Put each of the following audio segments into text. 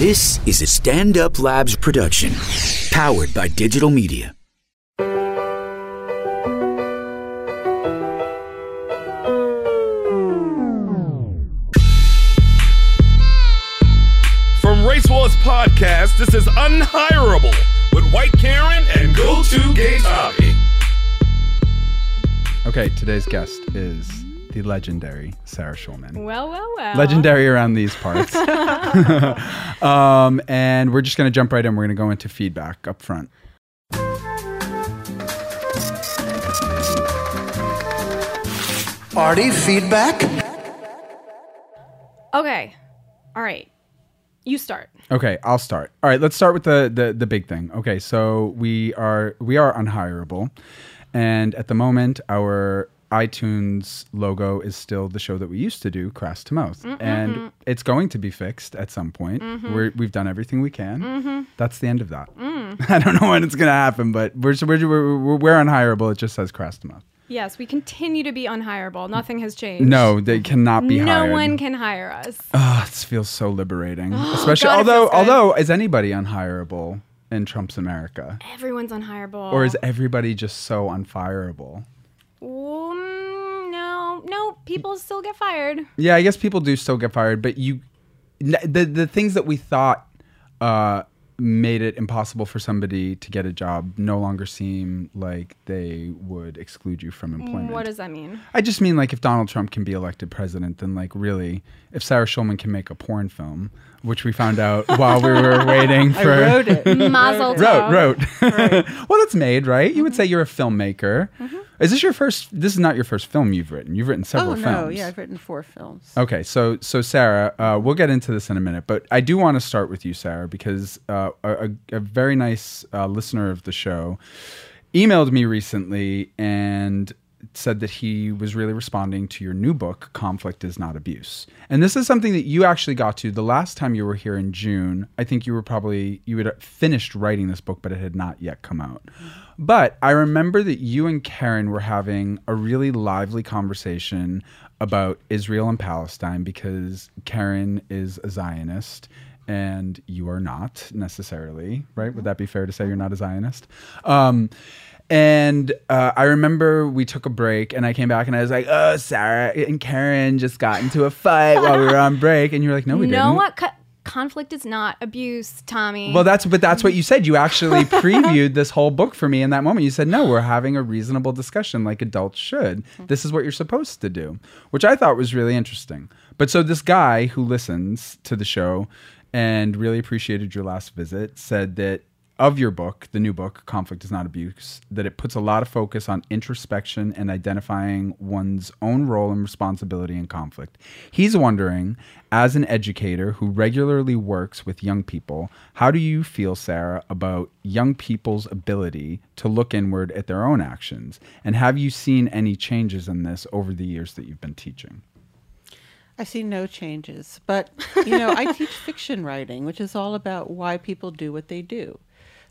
This is a Stand Up Labs production, powered by digital media. From Race Wars Podcast, this is Unhirable with White Karen and Go To Gay Tommy. Okay, today's guest is the legendary Sarah Schulman. Well, well, well. Legendary around these parts. um, and we're just going to jump right in. We're going to go into feedback up front. Artie, feedback? Okay. All right. You start. Okay, I'll start. All right, let's start with the, the the big thing. Okay, so we are we are unhireable, and at the moment, our iTunes logo is still the show that we used to do, Crass to Mouth, mm-hmm. and mm-hmm. it's going to be fixed at some point. Mm-hmm. We're, we've done everything we can. That's the end of that. Mm. I don't know when it's going to happen, but we're, we're, we're, we're unhireable. It just says Crass to Mouth. Yes, we continue to be unhireable. Nothing has changed. No, they cannot be hired. no hired. one can hire us. Ah, this feels so liberating. Oh, Especially God, although although is anybody unhireable in Trump's America? Everyone's unhireable. Or is everybody just so unfireable? Mm, no, no. People still get fired. Yeah, I guess people do still get fired, but you the the things that we thought uh made it impossible for somebody to get a job no longer seem like they would exclude you from employment. What does that mean? I just mean like if Donald Trump can be elected president, then like really, if Sarah Schulman can make a porn film, which we found out while we were waiting for I wrote it. Mazel wrote tov. wrote. well, that's made right. You would Mm-hmm. say you're a filmmaker. Is this your first? This is not your first film you've written. You've written several oh, films. no. Yeah, I've written four films. Okay, so so Sarah, uh, we'll get into this in a minute, but I do want to start with you, Sarah, because uh, a, a a very nice uh, listener of the show emailed me recently and said that he was really responding to your new book, Conflict is Not Abuse. And this is something that you actually got to the last time you were here in June. I think you were probably you had finished writing this book, but it had not yet come out. But I remember that you and Karen were having a really lively conversation about Israel and Palestine because Karen is a Zionist and you are not necessarily, right? Would that be fair to say you're not a Zionist? Um, and uh, I remember we took a break and I came back and I was like, oh, Sarah and Karen just got into a fight while we were on break. And you were like, no, we You didn't. know what? Co- conflict is not abuse, Tommy. Well, that's but that's what you said. You actually previewed this whole book for me in that moment. You said, "No, we're having a reasonable discussion like adults should. This is what you're supposed to do," which I thought was really interesting. But so this guy who listens to the show and really appreciated your last visit said that of your book, the new book, Conflict is Not Abuse, that it puts a lot of focus on introspection and identifying one's own role and responsibility in conflict. He's wondering, as an educator who regularly works with young people, how do you feel, Sarah, about young people's ability to look inward at their own actions? And have you seen any changes in this over the years that you've been teaching? I see no changes. But, you know, I teach fiction writing, which is all about why people do what they do.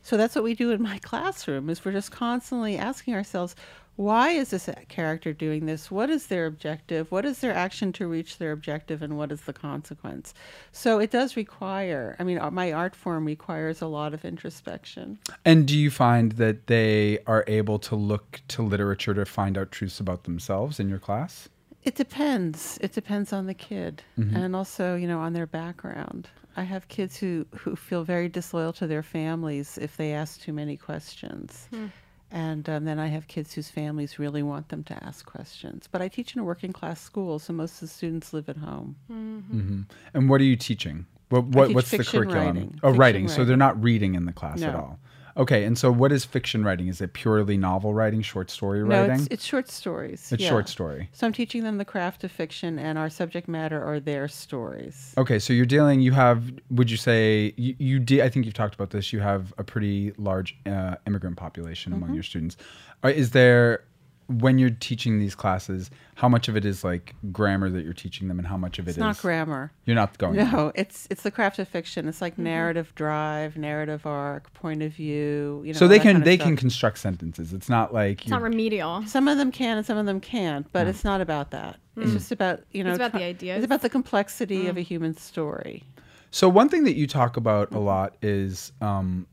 So that's what we do in my classroom is we're just constantly asking ourselves, why is this character doing this? What is their objective? What is their action to reach their objective and what is the consequence? So it does require, I mean, uh, my art form requires a lot of introspection. And do you find that they are able to look to literature to find out truths about themselves in your class? It depends. It depends on the kid and also, you know, on their background. I have kids who, who feel very disloyal to their families if they ask too many questions. Hmm. And um, then I have kids whose families really want them to ask questions. But I teach in a working class school, so most of the students live at home. Mm-hmm. Mm-hmm. And what are you teaching? What, what what's the curriculum? writing. Oh, Fiction writing. So they're not reading in the class at all. Okay, and so what is fiction writing? Is it purely novel writing, short story No, writing? it's, it's short stories. It's yeah. short story. So I'm teaching them the craft of fiction, and our subject matter are their stories. Okay, so you're dealing. You have. Would you say you? you de- I think you've talked about this. You have a pretty large uh, immigrant population Mm-hmm. among your students. Uh, is there, when you're teaching these classes, how much of it is like grammar that you're teaching them, and how much of it It's is not grammar. You're not going. there. No, it's it's the craft of fiction. It's like mm-hmm. narrative drive, narrative arc, point of view. You know, So they can kind of they stuff. can construct sentences. It's not like it's not remedial. Some of them can and some of them can't, but mm. it's not about that. It's mm. just about you know. It's about try- the ideas. It's about the complexity of mm. a human story. So one thing that you talk about a mm-hmm. lot is um,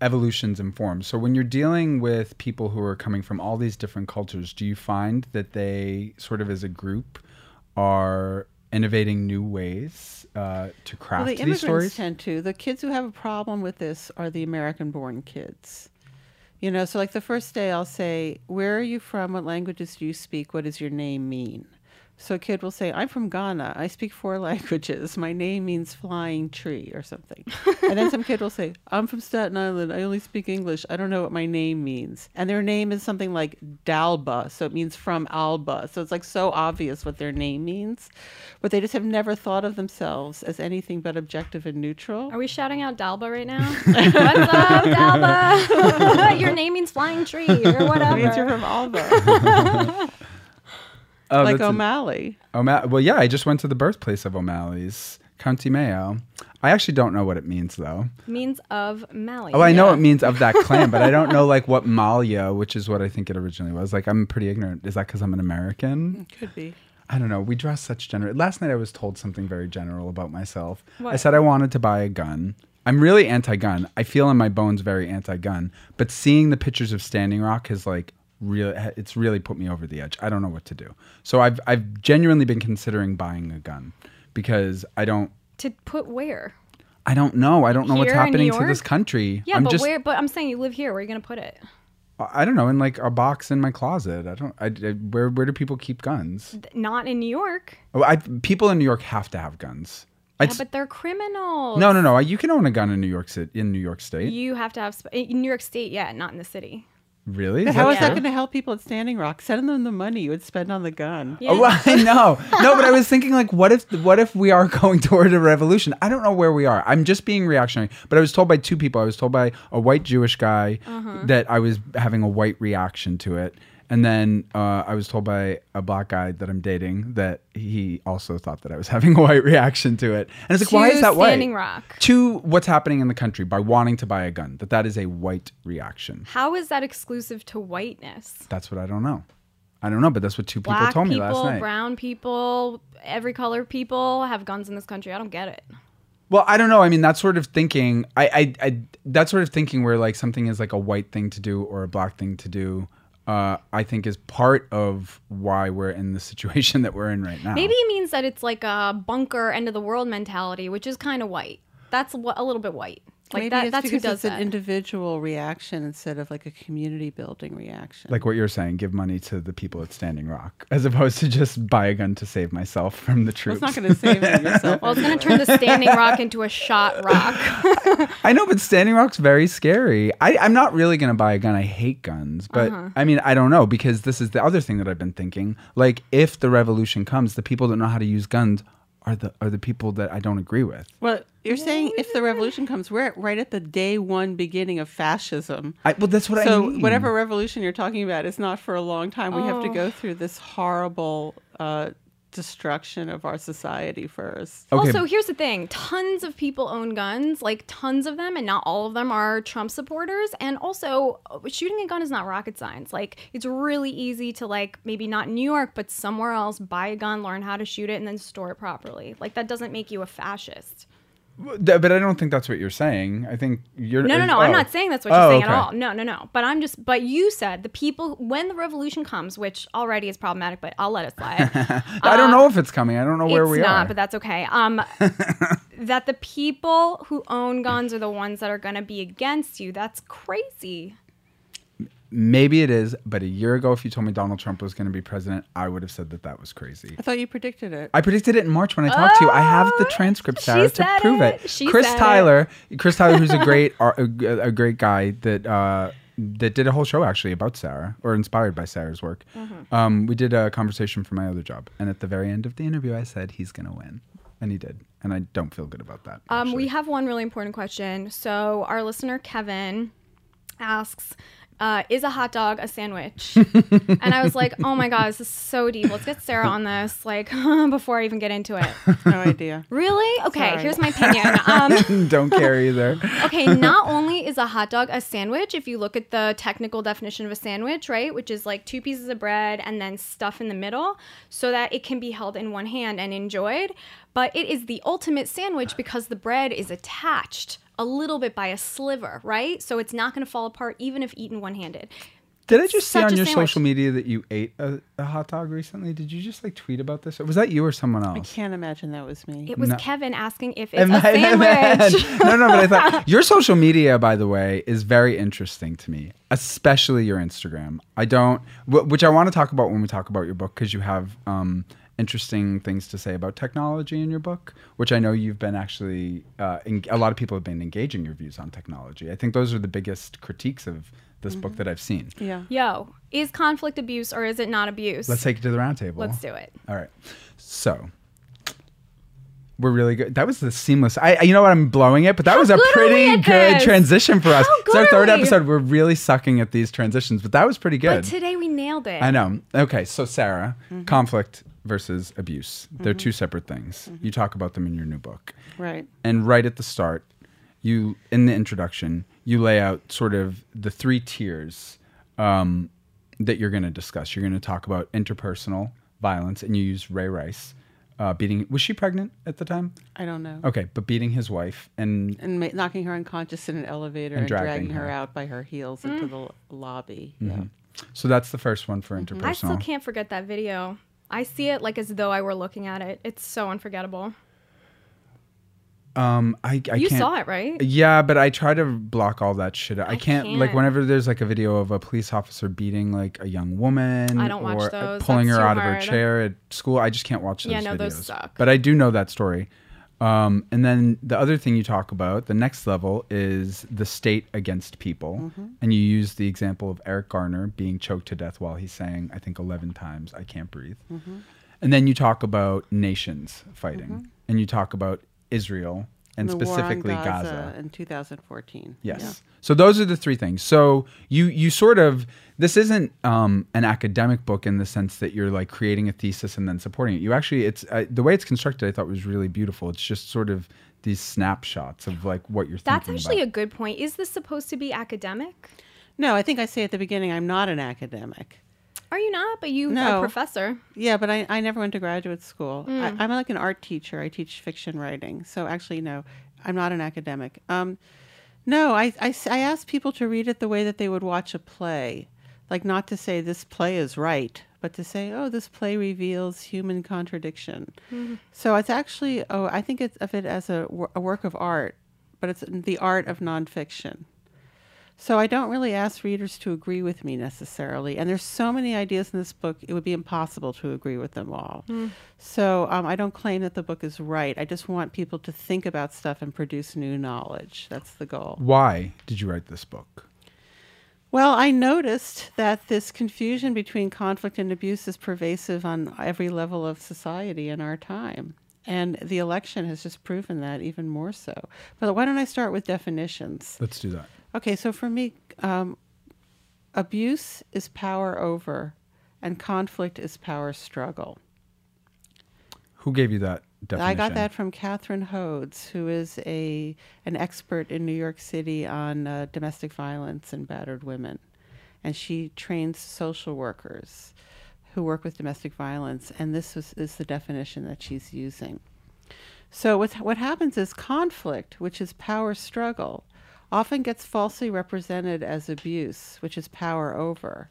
evolutions and forms. So when you're dealing with people who are coming from all these different cultures, do you find that they sort of as a group are innovating new ways uh, to craft Well, the these stories? tend to. The kids who have a problem with this are the American-born kids. You know, so like the first day, I'll say, "Where are you from? What languages do you speak? What does your name mean?" So a kid will say, "I'm from Ghana. I speak four languages. My name means flying tree or something." and then some kid will say, "I'm from Staten Island. I only speak English. I don't know what my name means." And their name is something like Dalba, so it means from Alba. So it's like so obvious what their name means, but they just have never thought of themselves as anything but objective and neutral. Are we shouting out Dalba right now? What's up, Dalba? Your name means flying tree or whatever. It means you're from Alba, Oh, like that's a- O'Malley. O'Ma- well, yeah, I just went to the birthplace of O'Malley's, County Mayo. I actually don't know what it means though. means of Mali. Oh, I know it means of that clan, but I don't know like what Malia, which is what I think it originally was. Like, I'm pretty ignorant. Is that because I'm an American? Could be. I don't know. We dress such general. Last night I was told something very general about myself. I said I wanted to buy a gun. I'm really anti-gun. I feel in my bones very anti-gun. But seeing the pictures of Standing Rock has like really, it's really put me over the edge. I don't know what to do. So I've I've genuinely been considering buying a gun because I don't To put where? I don't know. I don't know what's Here in happening to this country. Yeah, I'm but just where? But I'm saying you live here. Where are you gonna put it? I don't know in like a box in my closet. I don't. I, I- where where do people keep guns? Not in New York. Oh, I people in New York have to have guns. Yeah, I'd but they're criminals. No, no, no. You can own a gun in New York City. In New York State, You have to have in New York State. Yeah, not in the city. Really? But Is how that is that going to help people at Standing Rock? Send them the money you would spend on the gun. Yeah. Oh, well, I know. No, but I was thinking like, what if what if we are going toward a revolution? I don't know where we are. I'm just being reactionary. But I was told by two people. I was told by a white Jewish guy Uh-huh. that I was having a white reaction to it. And then uh, I was told by a black guy that I'm dating that he also thought that I was having a white reaction to it. And it's like, why is that white? Standing Rock. To what's happening in the country by wanting to buy a gun. That that is a white reaction. How is that exclusive to whiteness? That's what I don't know. I don't know, but that's what two people Black told me people, last night. brown people, every color people have guns in this country. I don't get it. Well, I don't know. I mean, that sort of thinking, I, I, I, that sort of thinking where like something is like a white thing to do or a black thing to do, uh, I think is part of why we're in the situation that we're in right now. Maybe it means that it's like a bunker end of the world mentality, which is kind of white. That's a little bit white. Like Maybe that. it's That's who because does it's that. an individual reaction instead of like a community building reaction. like what you're saying, give money to the people at Standing Rock, as opposed to just buy a gun to save myself from the well, it's not going to save yourself. well, it's gonna turn the standing rock into a shot rock. I know, but Standing Rock's very scary. I, I'm not really going to buy a gun. I hate guns. But Uh-huh. I mean, I don't know because this is the other thing that I've been thinking. Like, if the revolution comes, the people that know how to use guns are the are the people that I don't agree with. well, you're saying if the revolution comes, we're at, right at the day one beginning of fascism. I, well, that's what so I mean. whatever revolution you're talking about is not for a long time. We have to Oh. go through this horrible uh, destruction of our society first. Okay. Also, here's the thing: tons of people own guns, like tons of them, and not all of them are Trump supporters. And also, shooting a gun is not rocket science. Like, it's really easy to like maybe not New York, but somewhere else, buy a gun, learn how to shoot it, and then store it properly. Like, that doesn't make you a fascist. But I don't think that's what you're saying. I think you're. No, no, no. oh. I'm not saying that's what you're Oh, saying okay. at all. No, no, no. But I'm just. But you said the people when the revolution comes, which already is problematic, but I'll let it slide. I don't know if it's coming. I don't know where it's we not, are. but that's okay. Um, that the people who own guns are the ones that are going to be against you. That's crazy. Maybe it is, but a year ago, if you told me Donald Trump was going to be president, I would have said that that was crazy. I thought you predicted it. I predicted it in March when I talked to you. I have the Oh, transcript, Sarah, to prove it. it. Chris said it. Tyler, Chris Tyler, who's a great, a, a great guy that uh, that did a whole show actually about Sarah or inspired by Sarah's work. Mm-hmm. Um, we did a conversation for my other job, and at the very end of the interview, I said he's going to win, and he did, and I don't feel good about that. Um, we have one really important question. So our listener Kevin asks, uh, is a hot dog a sandwich? and I was like, oh my god, this is so deep. Let's get Sarah on this, like before I even get into it. No idea. Really? Okay, Sorry. here's my opinion. Um, Don't care either. okay, not only is a hot dog a sandwich, if you look at the technical definition of a sandwich, right, which is like two pieces of bread and then stuff in the middle so that it can be held in one hand and enjoyed, but it is the ultimate sandwich because the bread is attached a little bit by a sliver, right? So it's not going to fall apart even if eaten one handed. Did I just see on your sandwich. social media that you ate a, a hot dog recently? Did you just like tweet about this? Or was that you or someone else? I can't imagine that was me. It was No. Kevin asking if it's Am a I- am sandwich. no, no, but I thought your social media, by the way, is very interesting to me, especially your Instagram. I don't, wh- which I want to talk about when we talk about your book because you have um, interesting things to say about technology in your book, which I know you've been actually. Uh, en- a lot of people have been engaging your views on technology. I think those are the biggest critiques of this book that I've seen. Yeah. Yo, is conflict abuse or is it not abuse? Let's take it to the roundtable. Let's do it. All right. So we're really good. That was the seamless. I, I- you know what? I'm blowing it, but that How was a good pretty good this? transition for us. How It's our third we? episode. We're really sucking at these transitions, but that was pretty good. But today we nailed it. I know. Okay, so Sarah, Mm-hmm. conflict versus abuse. They're two separate things. You talk about them in your new book. Right. And right at the start, you in the introduction, you lay out sort of the three tiers um, that you're going to discuss. You're going to talk about interpersonal violence, and you use Ray Rice uh, beating. Was she pregnant at the time? I don't know. Okay, but beating his wife, and And ma- knocking her unconscious in an elevator And and, dragging dragging her. her. out by her heels into the lobby. Mm-hmm. Yeah. so that's the first one for Mm-hmm. I still can't forget that video. I see it like as though I were looking at it. It's so unforgettable. Um, I, I you can't. saw it, right? Yeah, but I try to block all that shit. I, I can't, like can't. whenever there's like a video of a police officer beating like a young woman I don't or uh, those. pulling That's her out of her chair at school. I just can't watch those Yeah, no, videos. those suck. But I do know that story. Um, and then the other thing you talk about, the next level is the state against people. Mm-hmm. And you use the example of Eric Garner being choked to death while he's saying, I think 11 times, I can't breathe. Mm-hmm. And then you talk about nations fighting. And you talk about Israel and The war on specifically Gaza. in 2014. Yes. Yeah. So those are the three things. So you you sort of this isn't um, an academic book in the sense that you're like creating a thesis and then supporting it. You actually it's uh, the way it's constructed. I thought was really beautiful. It's just sort of these snapshots of like what you're That's thinking. actually a good point. Is this supposed to be academic? No, I think I say at the beginning, I'm not an academic. Are you not? But you are No. a professor. Yeah, but I, I never went to graduate school. Mm. I, I'm like an art teacher. I teach fiction writing. So actually, no, I'm not an academic. Um, no, I ask people to read it the way that they would watch a play. Like not to say this play is right, but to say, oh, this play reveals human contradiction. So it's actually, oh, I think it's, of it as a, a work of art, but it's the art of nonfiction. So I don't really ask readers to agree with me necessarily. And there's so many ideas in this book, it would be impossible to agree with them all. So um, I don't claim that the book is right. I just want people to think about stuff and produce new knowledge. That's the goal. Why did you write this book? Well, I noticed that this confusion between conflict and abuse is pervasive on every level of society in our time. And the election has just proven that even more so. But why don't I start with definitions? Let's do that. Okay, so for me, um, abuse is power over, and conflict is power struggle. Who gave you that definition? I got that from Catherine Hodes, who is a an expert in New York City on uh, domestic violence and battered women, and she trains social workers who work with domestic violence, and this is, is the definition that she's using. So what what happens is conflict, which is power struggle, often gets falsely represented as abuse, which is power over,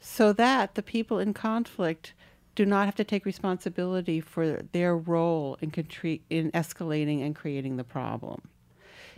so that the people in conflict do not have to take responsibility for their role in contri- in escalating and creating the problem.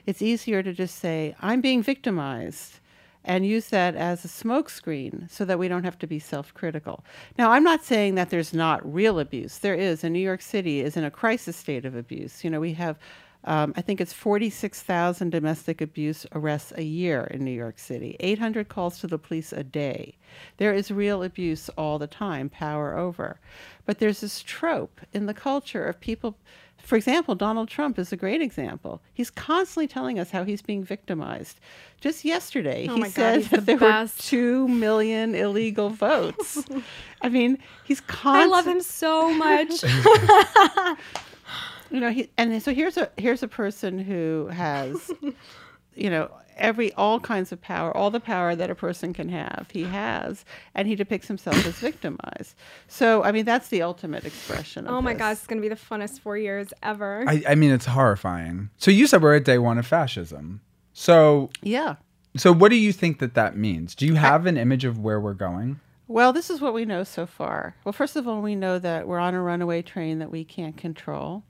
It's easier to just say, I'm being victimized, and use that as a smokescreen so that we don't have to be self critical. Now, I'm not saying that there's not real abuse. There is, and New York City is in a crisis state of abuse. You know, we have, um, I think it's 46,000 domestic abuse arrests a year in New York City, 800 calls to the police a day. There is real abuse all the time, power over. But there's this trope in the culture of people For example, Donald Trump is a great example. He's constantly telling us how he's being victimized. Just yesterday, Oh he said he's the that there best. were 2 million illegal votes. I mean, he's constantly. I love him so much. you know he and so here's a here's a person who has you know every all kinds of power all the power that a person can have he has and he depicts himself as victimized so i mean that's the ultimate expression of oh my this. gosh, it's gonna be the funnest four years ever. I, I mean, it's horrifying. So you said we're at day one of fascism. So, yeah so what do you think that that means? Do you have an image of where we're going? well this is what we know so far well first of all we know that we're on a runaway train that we can't control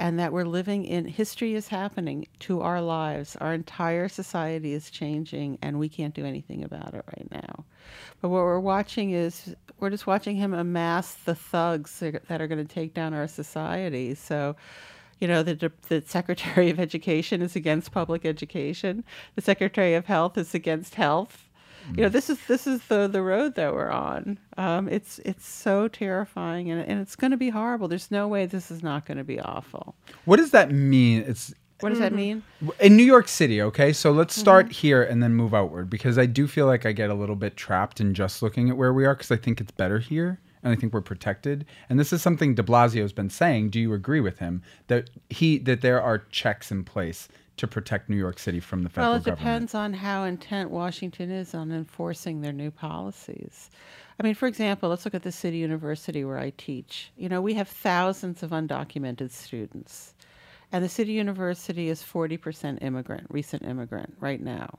and that we're living in history is happening to our lives. Our entire society is changing, and we can't do anything about it right now. But what we're watching is we're just watching him amass the thugs that are going to take down our society. So, you know, the, the Secretary of Education is against public education. The Secretary of Health is against health. You know, this is this is the the road that we're on. Um, it's it's so terrifying, and, and it's going to be horrible. There's no way this is not going to be awful. What does that mean? It's What does that mean? in New York City, okay? So let's start Mm-hmm. here and then move outward because I do feel like I get a little bit trapped in just looking at where we are because I think it's better here and I think we're protected. And this is something De Blasio's been saying. Do you agree with him that he that there are checks in place to protect New York City from the federal government? Well, it government? depends on how intent Washington is on enforcing their new policies. I mean, for example, let's look at the city university where I teach. You know, we have thousands of undocumented students, and the city university is 40% immigrant, recent immigrant, right now.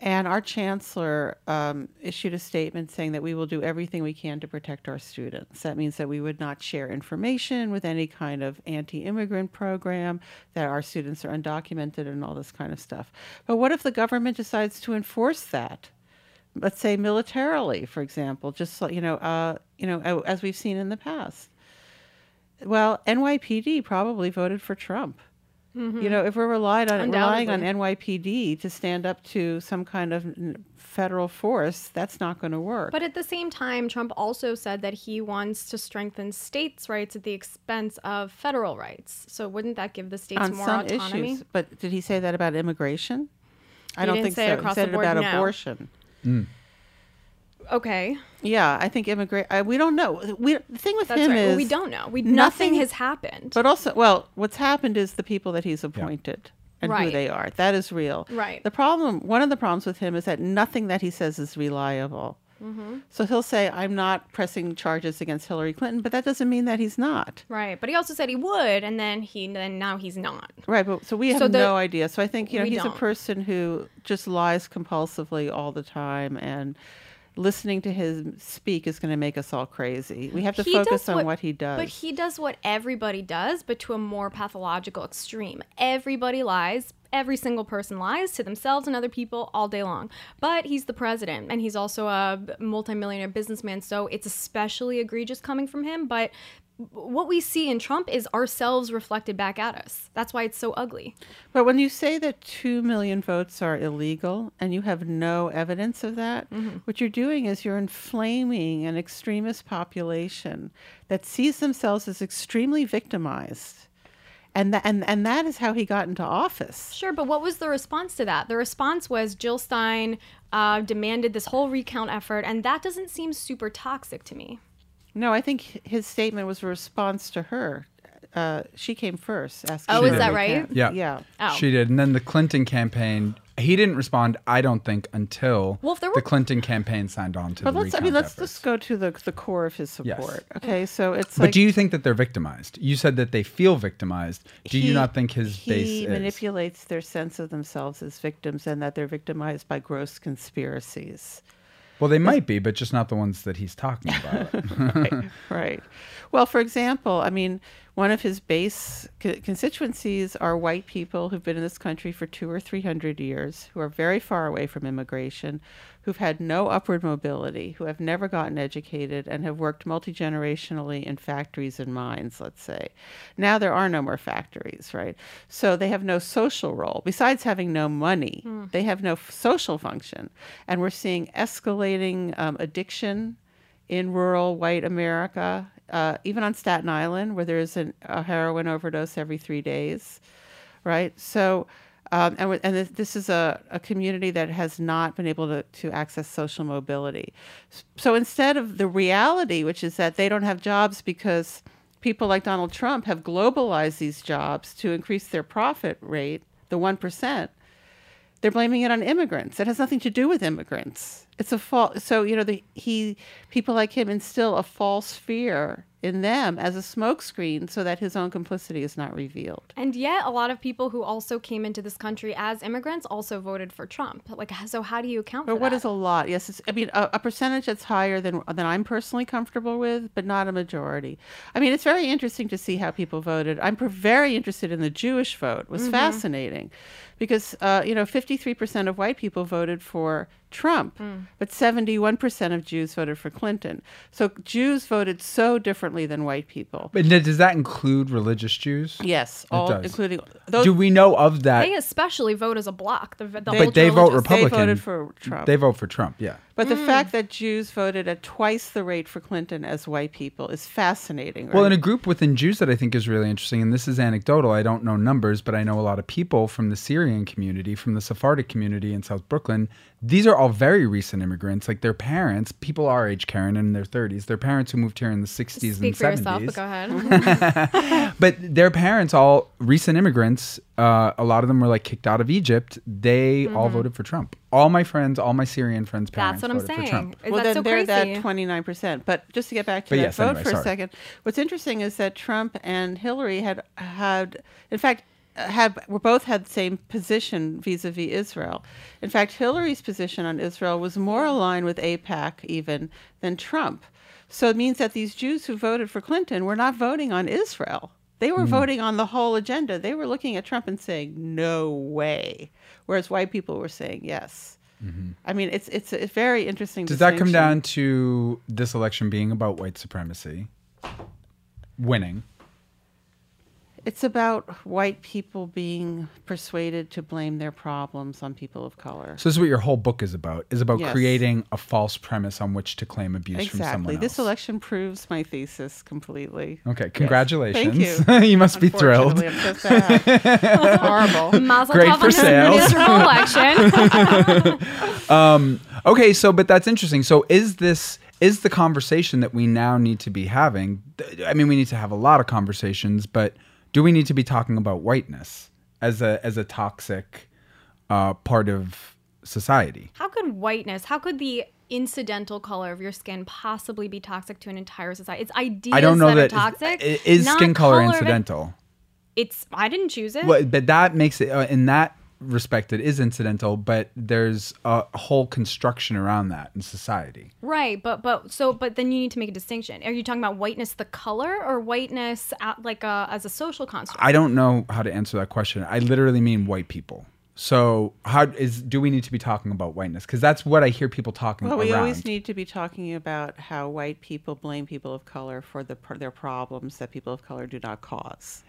And our chancellor um, issued a statement saying that we will do everything we can to protect our students. That means that we would not share information with any kind of anti immigrant program, that our students are undocumented, and all this kind of stuff. But what if the government decides to enforce that? Let's say militarily, for example, just so, you know, uh, you know, as we've seen in the past. Well, NYPD probably voted for Trump. You know, if we're relied on relying on NYPD to stand up to some kind of federal force, that's not going to work. But at the same time, Trump also said that he wants to strengthen states' rights at the expense of federal rights. So wouldn't that give the states on more some autonomy? issues, but did he say that about immigration? I He don't think say it so. across he said the board, it about no. abortion. Hmm. Okay, Yeah, I think immigrate. We don't know. We the thing with that's him right. is Well, we don't know. We nothing- nothing has happened. But also, well, what's happened is the people that he's appointed and who they are. That is real. Right. The problem, one of the problems with him is that nothing that he says is reliable. Mm-hmm. So he'll say, "I'm not pressing charges against Hillary Clinton," but that doesn't mean that he's not. right, but he also said he would, and then he then now he's not. Right, but so we have So the- no idea. So I think you know he's don't. a person who just lies compulsively all the time, and listening to him speak is going to make us all crazy. We have to He focus on what, he does. But he does what everybody does, but to a more pathological extreme. Everybody lies. Every single person lies to themselves and other people all day long. But he's the president, and he's also a multimillionaire businessman, so it's especially egregious coming from him. But what we see in Trump is ourselves reflected back at us. That's why it's so ugly. But when you say that 2 million votes are illegal and you have no evidence of that, Mm-hmm. what you're doing is you're inflaming an extremist population that sees themselves as extremely victimized. And, tha- and, and that is how he got into office. Sure, but what was the response to that? The response was Jill Stein uh, demanded this whole recount effort, and that doesn't seem super toxic to me. No, I think his statement was a response to her. Uh, she came first. Asking Oh, is that right? recount. Yeah. Yeah. Oh. She did. And then the Clinton campaign, he didn't respond, I don't think, until Well, if there the Clinton campaign signed on to But the let's, I mean, let's efforts. just go to the, the core of his Yes. support. Okay, so it's But like. do you think that they're victimized? You said that they feel victimized. Do you not think his he base is? manipulates their sense of themselves as victims and that they're victimized by gross conspiracies. Well, they might be, but just not the ones that he's talking about. right, right. Well, for example, I mean, one of his base co- constituencies are white people who've been in this country for two or three hundred years, who are very far away from immigration, who've had no upward mobility, who have never gotten educated, and have worked multi generationally in factories and mines, let's say. Now there are no more factories, right? So they have no social role. Besides having no money, they have no f- social function. And we're seeing escalating um, addiction in rural white America, uh, even on Staten Island, where there's an, a heroin overdose every three days, right? So, um, and, and this, this is a, a community that has not been able to, to access social mobility. So instead of the reality, which is that they don't have jobs because people like Donald Trump have globalized these jobs to increase their profit rate, the 1%, they're blaming it on immigrants. It has nothing to do with immigrants. It's a false. So you know, the, he people like him instill a false fear in them as a smokescreen, so that his own complicity is not revealed. And yet, a lot of people who also came into this country as immigrants also voted for Trump. Like, so how do you account But for what that? is a lot? Yes, it's, I mean a, a percentage that's higher than than I'm personally comfortable with, but not a majority. I mean, it's very interesting to see how people voted. I'm very interested in the Jewish vote. It was mm-hmm. fascinating, because uh, you know, 53% of white people voted for Trump, but 71% of Jews voted for Clinton. So Jews voted so differently than white people. But does that include religious Jews? Yes, all does. including those. Do we know of that? They especially vote as a block. The, the They- whole but they vote religious- Republican. voted for Trump. They vote for Trump. Yeah. But Mm. the fact that Jews voted at twice the rate for Clinton as white people is fascinating. Right? Well, in a group within Jews that I think is really interesting, and this is anecdotal, I don't know numbers, but I know a lot of people from the Syrian community, from the Sephardic community in South Brooklyn. These are all very recent immigrants. Like their parents, people our age, Karen, in their 30s, their parents who moved here in the 60s Speak and for 70s. yourself, but go ahead. but their parents, all recent immigrants, uh, a lot of them were like kicked out of Egypt. They all voted for Trump. All my friends, all my Syrian friends' parents That's what I'm saying. Trump. Is well, that then so they're crazy? that 29%. But just to get back to But that yes, vote anyway, for sorry. a second, what's interesting is that Trump and Hillary had had, in fact, had were both had the same position vis-a-vis Israel. In fact, Hillary's position on Israel was more aligned with AIPAC even than Trump. So it means that these Jews who voted for Clinton were not voting on Israel. They were voting on the whole agenda. They were looking at Trump and saying, "No way," whereas white people were saying yes. I mean, it's it's a very interesting. Mm-hmm. Does that come down to this election being about white supremacy winning? It's about white people being persuaded to blame their problems on people of color. So this is what your whole book is about. Is about Yes. creating a false premise on which to claim abuse from someone Exactly. else. This election proves my thesis completely. Okay, Yes. congratulations. Thank you. you must be thrilled. I'm so sad. it's horrible. Mazel Great for on sales. Miserable election. Um, okay, so but that's interesting. So is this is the conversation that we now need to be having? I mean, we need to have a lot of conversations, but do we need to be talking about whiteness as a as a toxic uh, part of society? How could whiteness, how could the incidental color of your skin possibly be toxic to an entire society? It's ideas I don't know that, that toxic. i- is skin color, it. incidental. It's I didn't choose it. Well, but that makes it uh, in that respect it is incidental, but there's a whole construction around that in society. Right, but but so but then you need to make a distinction. Are you talking about whiteness the color or whiteness at, like a, as a social construct? I don't know how to answer that question. I literally mean white people. So how is do we need to be talking about whiteness? Because that's what I hear people talking Well, around. we always need to be talking about how white people blame people of color for the, for their problems that people of color do not cause.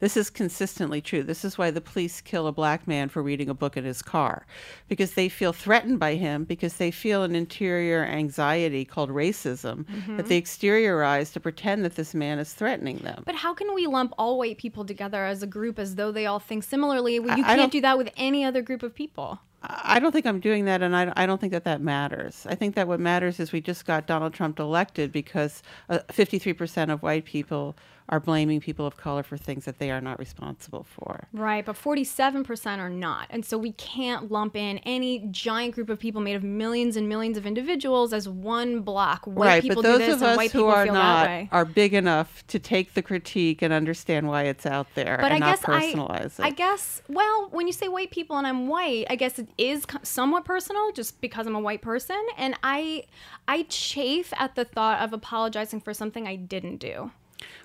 This is consistently true. This is why the police kill a black man for reading a book in his car, because they feel threatened by him, because they feel an interior anxiety called racism that mm-hmm. they exteriorize to pretend that this man is threatening them. But how can we lump all white people together as a group as though they all think similarly? You I can't don't- do that with any other group of people. I don't think I'm doing that, and I, I don't think that that matters. I think that what matters is we just got Donald Trump elected because uh, 53% of white people are blaming people of color for things that they are not responsible for. Right, but 47% are not. And so we can't lump in any giant group of people made of millions and millions of individuals as one block. White right, people but those do this of us who are not are big enough to take the critique and understand why it's out there But I and guess not personalize I, I guess, well, when you say white people and I'm white, I guess it is somewhat personal just because I'm a white person. And I, I chafe at the thought of apologizing for something I didn't do.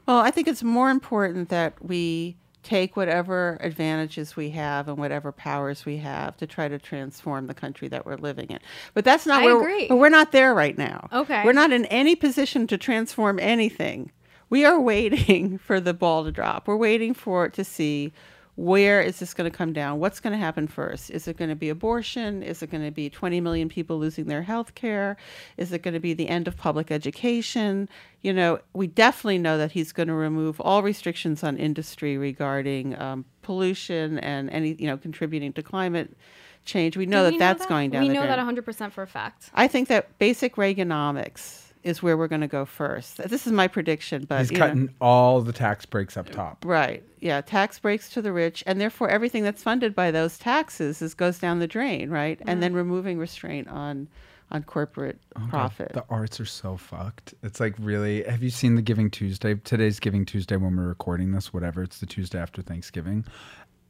Well, I think it's more important that we take whatever advantages we have and whatever powers we have to try to transform the country that we're living in. But that's not I where agree. but we're not there right now. Okay. We're not in any position to transform anything. We are waiting for the ball to drop. We're waiting for it to see where is this going to come down? What's going to happen first? Is it going to be abortion? Is it going to be 20 million people losing their health care? Is it going to be the end of public education? You know, we definitely know that he's going to remove all restrictions on industry regarding um, pollution and any, you know, contributing to climate change. We know Do that we that's that? going down. We know that 100% for a fact. I think that basic Reaganomics is where we're going to go first. This is my prediction, but He's you know. cutting all the tax breaks up top. Right. Yeah. Tax breaks to the rich, and therefore everything that's funded by those taxes is goes down the drain, right? And then mm-hmm. removing restraint on on corporate oh profit. The arts are so fucked. It's like really. Have you seen the Giving Tuesday? Today's Giving Tuesday when we're recording this. Whatever. It's the Tuesday after Thanksgiving.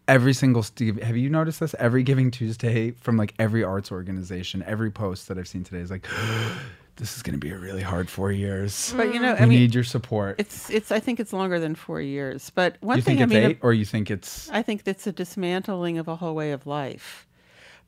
Every single Steve. Have you noticed this? Every Giving Tuesday from like every arts organization, every post that I've seen today is like, this is going to be a really hard four years. but you know, we I mean, need your support. it's it's. I think it's longer than four years. But one you thing think I mean, eight, or you think it's? I think it's a dismantling of a whole way of life.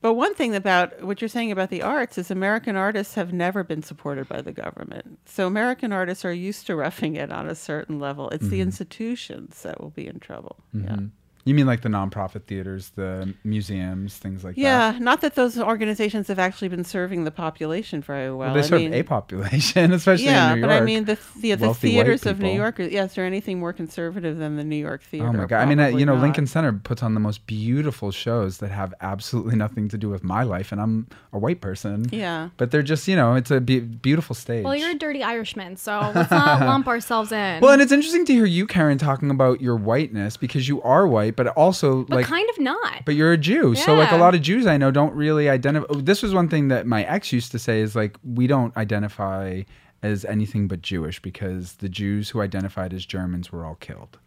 But one thing about what you're saying about the arts is American artists have never been supported by the government. So American artists are used to roughing it on a certain level. It's the mm-hmm. institutions that will be in trouble. Yeah. Mm-hmm. You mean like the nonprofit theaters, the museums, things like that? Yeah, not that those organizations have actually been serving the population very well. Well, they I serve mean, a population, especially yeah, in New York. Yeah, but I mean the the, the theaters of New. York. Yes, is there anything more conservative than the New York theater? Oh my god! I mean, uh, you know, not. Lincoln Center puts on the most beautiful shows that have absolutely nothing to do with my life, and I'm a white person. Yeah. But they're just, you know, it's a be- beautiful stage. Well, you're a dirty Irishman, so let's not lump ourselves in. Well, and it's interesting to hear you, Karen, talking about your whiteness because you are white, but also but like kind of not. But you're a Jew. So like a lot of Jews I know don't really identify oh, this was one thing that my ex used to say is like we don't identify as anything but Jewish because the Jews who identified as Germans were all killed.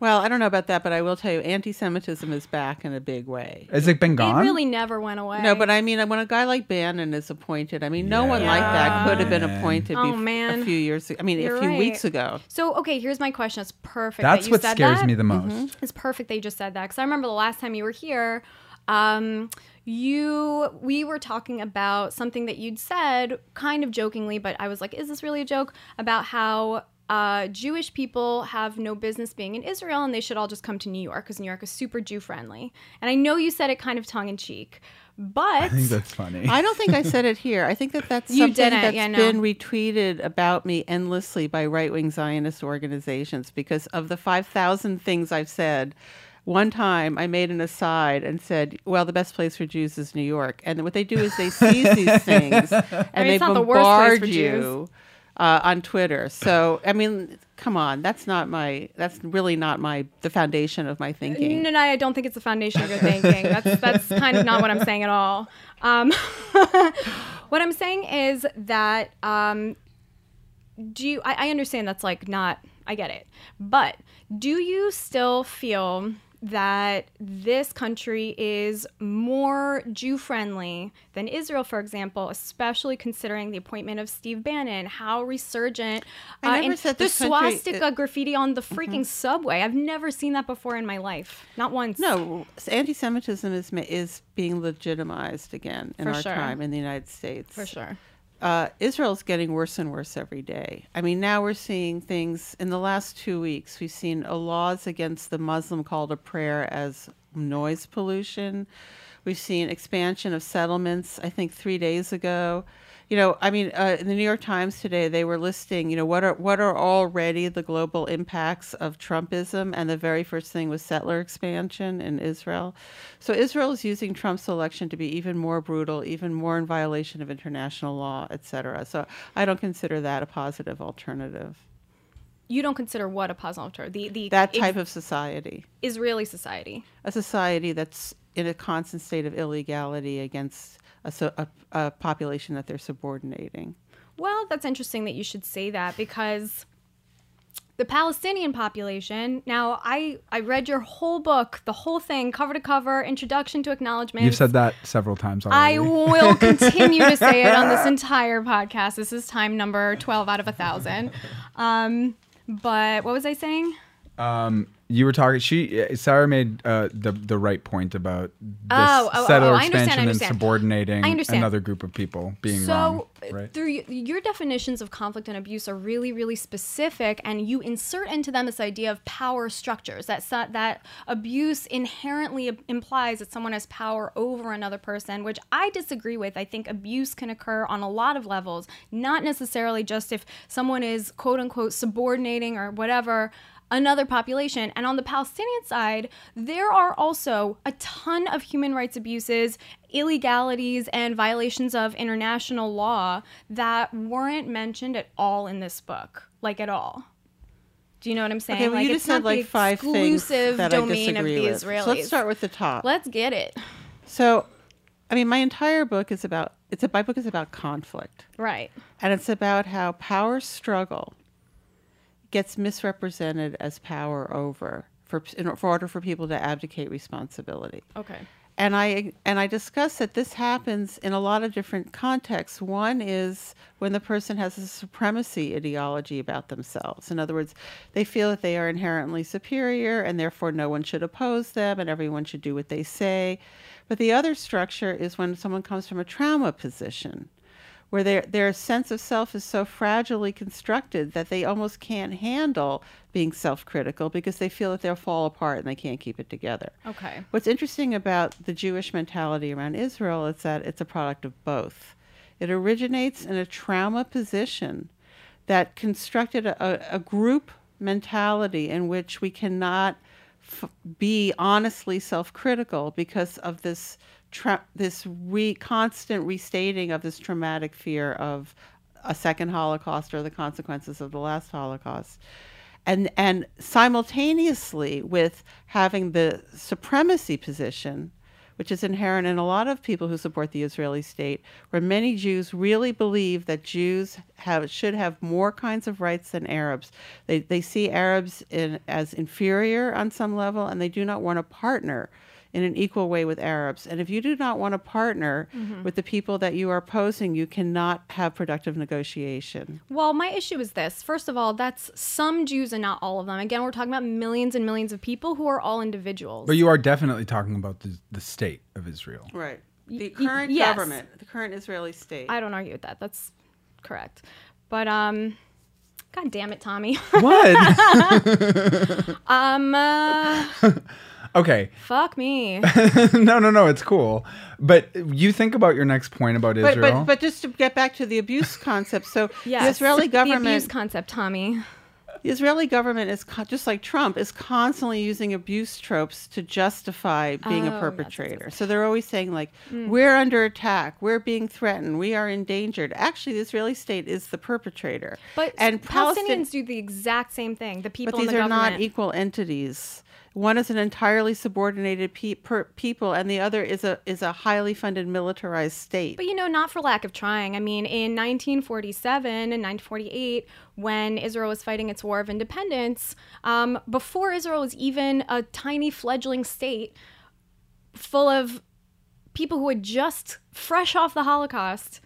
Well, I don't know about that, but I will tell you, anti-Semitism is back in a big way. Has it been gone? It really never went away. No, but I mean, when a guy like Bannon is appointed, I mean, no one like that could have been appointed Oh, bef- man. a few years ago. I mean, You're a few right. weeks ago. So okay, here's my question. It's perfect. That's that you what said scares that. me the most. It's perfect They just said that because I remember the last time you were here, um, you we were talking about something that you'd said, kind of jokingly, but I was like, "Is this really a joke?" About how uh, Jewish people have no business being in Israel and they should all just come to New York because New York is super Jew friendly. And I know you said it kind of tongue in cheek, but I think that's funny. I don't think I said it here. I think that that's You something didn't, that's yeah, no. been retweeted about me endlessly by right-wing Zionist organizations because of the 5,000 things I've said. One time I made an aside and said, well, the best place for Jews is New York. And what they do is they seize these things and mean, they it's not the worst place bombard for you Jews. Uh, on Twitter. So, I mean, come on. That's not my, that's really not my, the foundation of my thinking. No, no, I don't think it's the foundation of your thinking. That's that's kind of not what I'm saying at all. Um, what I'm saying is that um, do you? I, I understand that's like not. I get it, but do you still feel that this country is more Jew friendly than Israel, for example, especially considering the appointment of Steve Bannon, how resurgent I uh, never and the this country- swastika graffiti on the freaking subway. I've never seen that before in my life, not once. No, anti-Semitism is is being legitimized again in For our sure. time in the United States. for sure. Uh, Israel's getting worse and worse every day. I mean, now we're seeing things in the last two weeks. We've seen laws against the Muslim call to prayer as noise pollution. We've seen expansion of settlements. I think three days ago. You know, I mean, uh, in the New York Times today, they were listing, you know, what are what are already the global impacts of Trumpism, and the very first thing was settler expansion in Israel. So Israel is using Trump's election to be even more brutal, even more in violation of international law, et cetera. So I don't consider that a positive alternative. You don't consider what a positive alternative? The the That type of society, Israeli society. a society that's in a constant state of illegality against a, so, a, a population that they're subordinating. Well, that's interesting that you should say that because the Palestinian population. Now, I I read your whole book, the whole thing, cover to cover, introduction to acknowledgments. You've said that several times I will continue to say it on this entire podcast. This is time number 12 out of a thousand. Um, but what was I saying? You were talking. She uh, Sarah made uh, the the right point about this Oh, oh, settler oh, I understand, I expansion and subordinating another group of people being so wrong. uh, Right. through your definitions of conflict and abuse are really really specific and you insert into them this idea of power structures that that abuse inherently implies that someone has power over another person which i disagree with i think abuse can occur on a lot of levels not necessarily just if someone is quote unquote subordinating or whatever another population. And on the Palestinian side, there are also a ton of human rights abuses, illegalities, and violations of international law that weren't mentioned at all in this book. Like, at all. Do you know what I'm saying? Okay, well, like, you it's just said not like five things exclusive that I domain of disagree the with. Israelis. So let's start with the top. Let's get it. So, I mean, my entire book is about it's a my book is about conflict, Right. and it's about how power struggle gets misrepresented as power over for in for order for people to abdicate responsibility. Okay. And I and I discuss that this happens in a lot of different contexts. One is when the person has a supremacy ideology about themselves. In other words, they feel that they are inherently superior and therefore no one should oppose them and everyone should do what they say. But the other structure is when someone comes from a trauma position where their their sense of self is so fragilely constructed that they almost can't handle being self-critical because they feel that they'll fall apart and they can't keep it together. Okay. What's interesting about the Jewish mentality around Israel is that it's a product of both. It originates in a trauma position that constructed a, a group mentality in which we cannot f- be honestly self-critical because of this tra- this re- constant restating of this traumatic fear of a second Holocaust or the consequences of the last Holocaust. And and simultaneously with having the supremacy position which is inherent in a lot of people who support the Israeli state where many Jews really believe that Jews have should have more kinds of rights than Arabs. They they see Arabs in, as inferior on some level and they do not want to partner in an equal way with Arabs. And if you do not want to partner with the people that you are opposing, you cannot have productive negotiation. Well, my issue is this. First of all, that's some Jews and not all of them. Again, we're talking about millions and millions of people who are all individuals. But you are definitely talking about the, the state of Israel. Right. The y- current yes. government, the current Israeli state. I don't argue with that. That's correct. But um God damn it, Tommy. What? um uh, okay. fuck me. no, no, no. It's cool. But you think about your next point about but, Israel. but but just to get back to the abuse concept, so Yes. the Israeli The abuse government, concept, Tommy. the Israeli government is co- just like Trump is constantly using abuse tropes to justify being Oh, a perpetrator. So they're always saying like, mm. we're under attack, we're being threatened, we are endangered. Actually, the Israeli state is the perpetrator. But and Palestine- Palestinians do the exact same thing. The people But in these the are government. not equal entities. One is an entirely subordinated pe- people, and the other is a is a highly funded militarized state. But you know, not for lack of trying. I mean, in 1947 and 1948, when Israel was fighting its war of independence, um, before Israel was even a tiny fledgling state full of people who had just fresh off the Holocaust,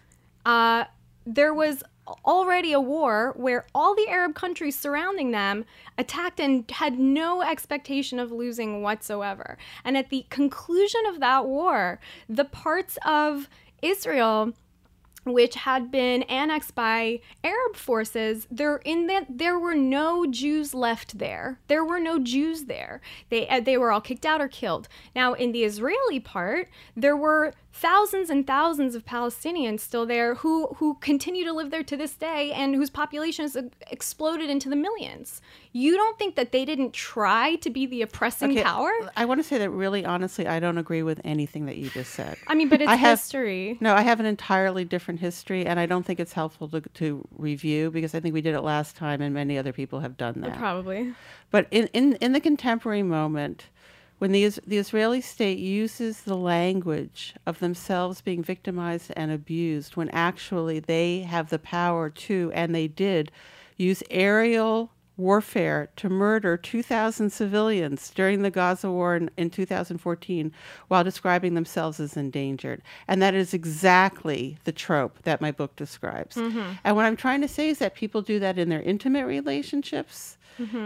uh, there was already a war where all the Arab countries surrounding them attacked and had no expectation of losing whatsoever. And at the conclusion of that war, the parts of Israel which had been annexed by Arab forces, there in that there were no Jews left there. There were no Jews there. They uh, they were all kicked out or killed. Now in the Israeli part, there were thousands and thousands of Palestinians still there who who continue to live there to this day and whose population has exploded into the millions. You don't think that they didn't try to be the oppressing Okay, power? I want to say that really honestly, I don't agree with anything that you just said. I mean, but it's I have- history. No, I have an entirely different history, and I don't think it's helpful to, to review because I think we did it last time, and many other people have done that. Probably. But in, in, in the contemporary moment, when the, the Israeli state uses the language of themselves being victimized and abused, when actually they have the power to, and they did, use aerial warfare to murder 2,000 civilians during the Gaza war in, in 2014 while describing themselves as endangered. And that is exactly the trope that my book describes. Mm-hmm. And what I'm trying to say is that people do that in their intimate relationships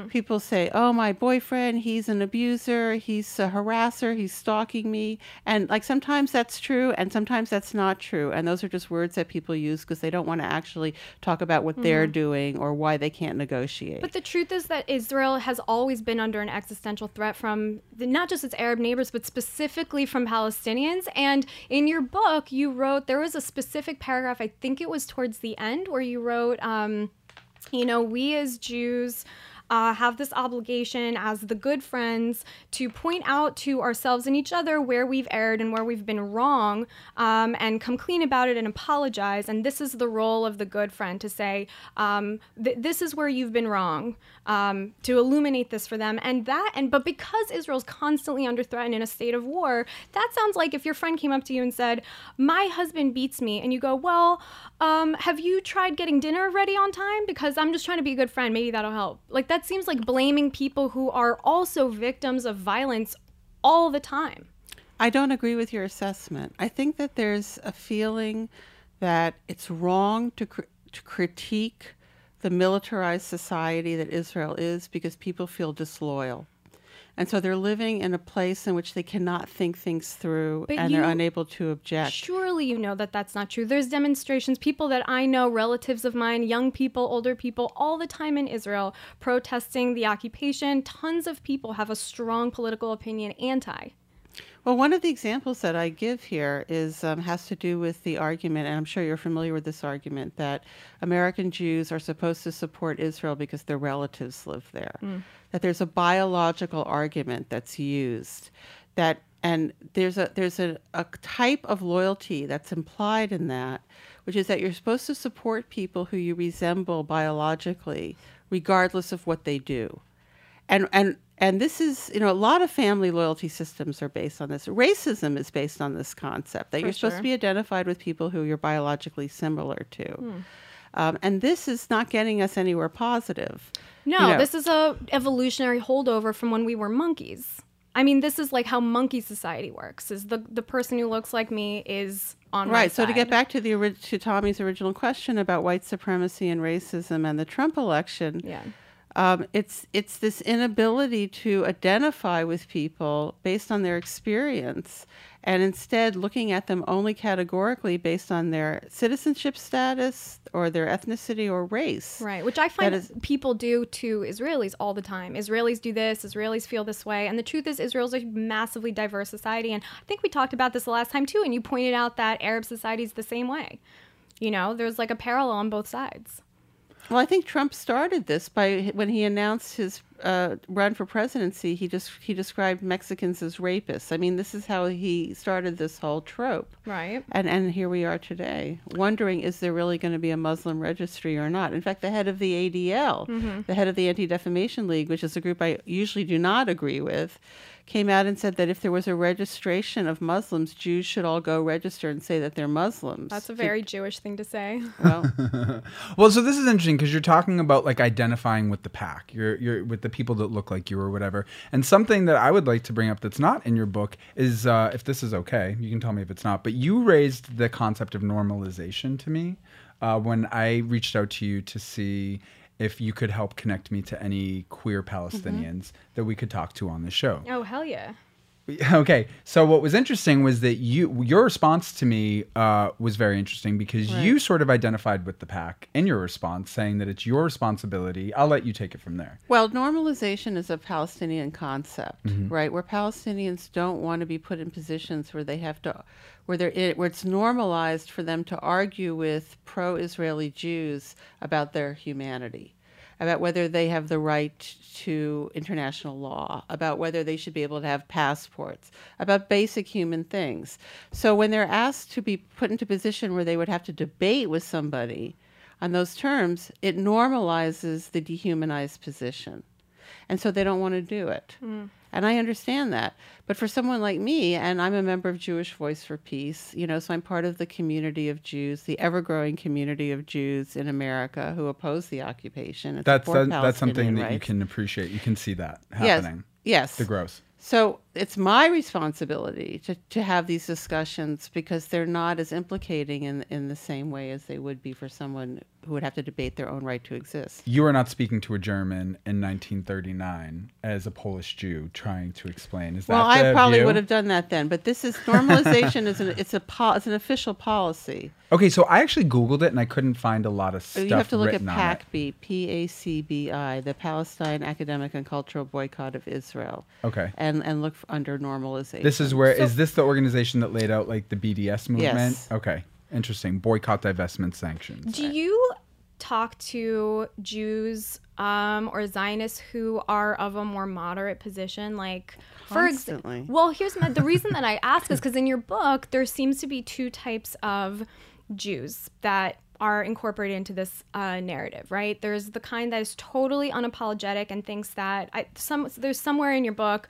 People say, "Oh, my boyfriend, he's an abuser, he's a harasser, he's stalking me." And like sometimes that's true and sometimes that's not true. And those are just words that people use because they don't want to actually talk about what they're doing or why they can't negotiate. But the truth is that Israel has always been under an existential threat from the, not just its Arab neighbors, but specifically from Palestinians. And in your book, you wrote there was a specific paragraph, I think it was towards the end, where you wrote, um, you know, we as Jews. Uh, have this obligation as the good friends to point out to ourselves and each other where we've erred and where we've been wrong um, and come clean about it and apologize. And this is the role of the good friend to say, um, th- this is where you've been wrong, um, to illuminate this for them. And that, and but because Israel's constantly under threat and in a state of war, that sounds like if your friend came up to you and said, My husband beats me, and you go, Well, um, have you tried getting dinner ready on time? Because I'm just trying to be a good friend. Maybe that'll help. Like, that seems like blaming people who are also victims of violence all the time. I don't agree with your assessment. I think that there's a feeling that it's wrong to, cr- to critique the militarized society that Israel is because people feel disloyal. And so they're living in a place in which they cannot think things through But and they're unable to object. Surely you know that that's not true. There's demonstrations, people that I know, relatives of mine, young people, older people, all the time in Israel protesting the occupation. Tons of people have a strong political opinion anti. Well, one of the examples that I give here is um, has to do with the argument, and I'm sure you're familiar with this argument that American Jews are supposed to support Israel because their relatives live there. That there's a biological argument that's used that, and there's a there's a, a type of loyalty that's implied in that, which is that you're supposed to support people who you resemble biologically, regardless of what they do and and and this is you know a lot of family loyalty systems are based on this racism is based on this concept that For you're supposed to be identified with people who you're biologically similar to Hmm. um, and this is not getting us anywhere positive No, You know, this is a evolutionary holdover from when we were monkeys. I mean, this is like how monkey society works. Is the the person who looks like me is on right so to get back to the to tommy's original question about white supremacy and racism and the trump election Yeah. Um, it's it's this inability to identify with people based on their experience, and instead looking at them only categorically based on their citizenship status or their ethnicity or race. Right, which I find is- people do to Israelis all the time. Israelis do this, Israelis feel this way. And the truth is, Israel's a massively diverse society. And I think we talked about this the last time too. And you pointed out that Arab society is the same way. You know, there's like a parallel on both sides. Well, I think Trump started this by when he announced his uh, run for presidency. He just he described Mexicans as rapists. I mean, this is how he started this whole trope. Right. And and here we are today, wondering is there really going to be a Muslim registry or not? In fact, the head of the ADL, the head of the Anti Defamation League, which is a group I usually do not agree with, came out and said that if there was a registration of Muslims, Jews should all go register and say that they're Muslims. That's a very Jewish thing to say. well. Well, so this is interesting because you're talking about like identifying with the pack. You're you're with the people that look like you or whatever. And something that I would like to bring up that's not in your book is uh, if this is okay, you can tell me if it's not. But you raised the concept of normalization to me uh, when I reached out to you to see if you could help connect me to any queer Palestinians mm-hmm. that we could talk to on the show. oh, hell yeah. Okay, so what was interesting was that you your response to me uh, was very interesting because you sort of identified with the pack in your response, saying that it's your responsibility. I'll let you take it from there. Well, normalization is a Palestinian concept, Mm-hmm. right? Where Palestinians don't want to be put in positions where they have to, where they're, it, where it's normalized for them to argue with pro-Israeli Jews about their humanity, about whether they have the right to international law, about whether they should be able to have passports, about basic human things. So when they're asked to be put into a position where they would have to debate with somebody on those terms, it normalizes the dehumanized position. And so they don't want to do it. Hmm. And I understand that. But for someone like me, and I'm a member of Jewish Voice for Peace, you know, so I'm part of the community of Jews, the ever growing community of Jews in America who oppose the occupation. and That's that, that's something that you can appreciate. You can see that happening. Yes. Yes. The gross. So it's my responsibility to, to have these discussions because they're not as implicating in in the same way as they would be for someone who would have to debate their own right to exist. You are not speaking to a German in 1939 as a Polish Jew trying to explain. Is Well, I probably view? would have done that then, but this is normalization is an it's a pol- it's an official policy. Okay, so I actually Googled it and I couldn't find a lot of stuff you have to look at written on it. PACBI, P A C B I, the Palestine Academic and Cultural Boycott of Israel. Okay. And and look f under normalization. This is where is this the organization that laid out like the BDS movement? Yes. Okay. Interesting. Boycott, divestment, sanctions. Do you talk to Jews um, or Zionists who are of a more moderate position? Like, for Constantly. example, well, here's my, the reason that I ask is because in your book there seems to be two types of Jews that are incorporated into this uh, narrative, right? There's the kind that is totally unapologetic and thinks that I, some there's somewhere in your book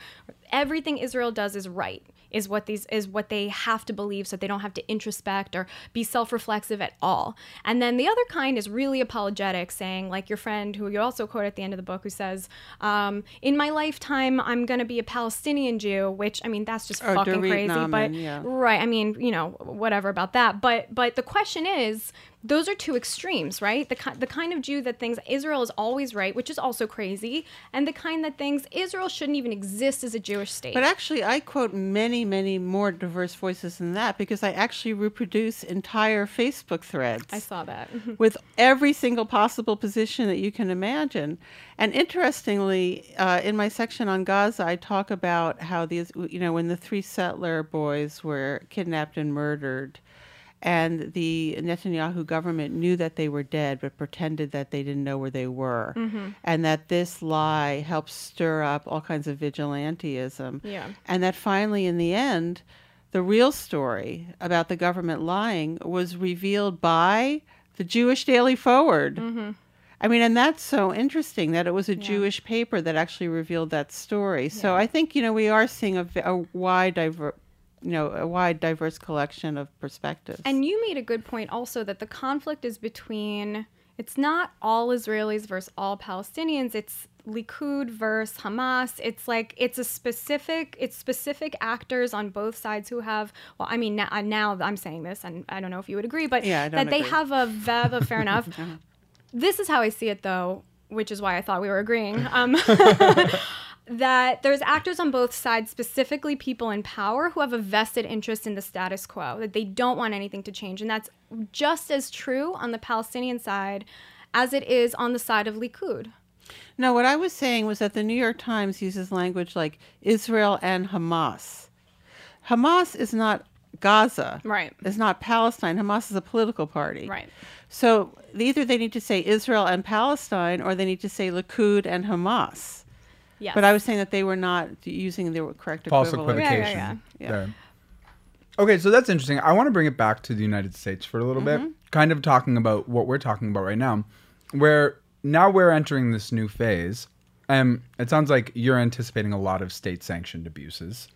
everything Israel does is right is what these is what they have to believe so they don't have to introspect or be self-reflexive at all and then the other kind is really apologetic saying like your friend who you also quote at the end of the book who says um, in my lifetime i'm going to be a palestinian jew which i mean that's just Oh, fucking crazy Naaman, but yeah. right i mean you know whatever about that but but the question is those are two extremes, right? The, ki- the kind of Jew that thinks Israel is always right, which is also crazy, and the kind that thinks Israel shouldn't even exist as a Jewish state. But actually, I quote many, many more diverse voices than that because I actually reproduce entire Facebook threads. I saw that. with every single possible position that you can imagine. And interestingly, uh, in my section on Gaza, I talk about how these, you know, when the three settler boys were kidnapped and murdered, and the Netanyahu government knew that they were dead, but pretended that they didn't know where they were, mm-hmm. and that this lie helped stir up all kinds of vigilantism. Yeah. And that finally, in the end, the real story about the government lying was revealed by the Jewish Daily Forward. Mm-hmm. I mean, and that's so interesting that it was a Jewish paper that actually revealed that story. So I think you know we are seeing a, a wide diver, you know, a wide diverse collection of perspectives. And you made a good point also that the conflict is between it's not all Israelis versus all Palestinians. It's Likud versus Hamas. It's like it's a specific it's specific actors on both sides who have well I mean now, now I'm saying this and I don't know if you would agree but Yeah, that they have a vev fair enough. This is how I see it though, which is why I thought we were agreeing. Um, that there's actors on both sides, specifically people in power, who have a vested interest in the status quo, that they don't want anything to change. And that's just as true on the Palestinian side as it is on the side of Likud. No, what I was saying was that the New York Times uses language like Israel and Hamas. Hamas is not Gaza. Right. It's not Palestine. Hamas is a political party. Right. So either they need to say Israel and Palestine or they need to say Likud and Hamas. Yes. But I was saying that they were not using the correct False equivalent. equivocation. Yeah, yeah, yeah. there. Okay, so that's interesting. I want to bring it back to the United States for a little Mm-hmm. bit, kind of talking about what we're talking about right now, where now we're entering this new phase. Um, it sounds like you're anticipating a lot of state-sanctioned abuses.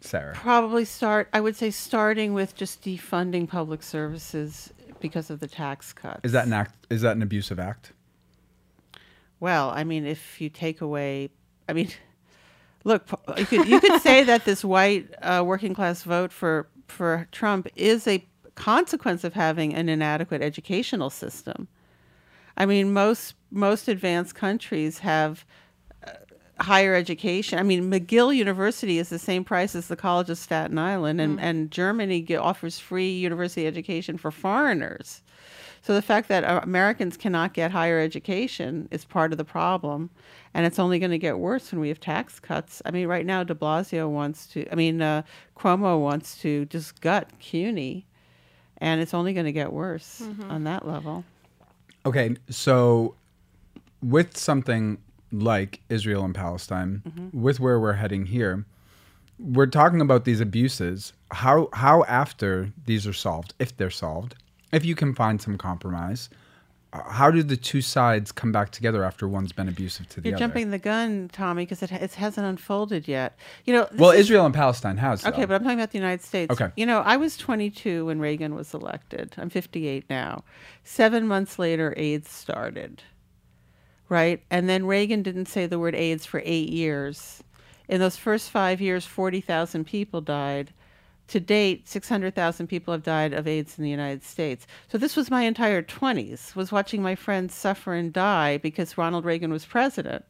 Sarah, Probably start, I would say, starting with just defunding public services because of the tax cuts. is that an act? Is that an abusive act? Well, I mean, if you take away, I mean, look, you could you could say that this white uh, working class vote for for Trump is a consequence of having an inadequate educational system. I mean, most most advanced countries have uh, higher education. I mean, McGill University is the same price as the College of Staten Island, and, and Germany offers free university education for foreigners. So the fact that uh, Americans cannot get higher education is part of the problem, and it's only going to get worse when we have tax cuts. I mean, right now De Blasio wants to. I mean, uh, Cuomo wants to just gut CUNY, and it's only going to get worse on that level. Okay, so with something like Israel and Palestine, Mm-hmm. with where we're heading here, we're talking about these abuses. How how after these are solved, if they're solved, if you can find some compromise, uh, how do the two sides come back together after one's been abusive to the other? You're jumping the gun, Tommy, because it, it hasn't unfolded yet. You know. well, is- Israel and Palestine has. Okay, though. but I'm talking about the United States. Okay. You know, I was 22 when Reagan was elected. I'm 58 now. Seven months later, AIDS started. Right? And then Reagan didn't say the word AIDS for eight years. In those first five years, 40,000 people died. To date, 600,000 people have died of AIDS in the United States. So this was my entire 20s, was watching my friends suffer and die because Ronald Reagan was president.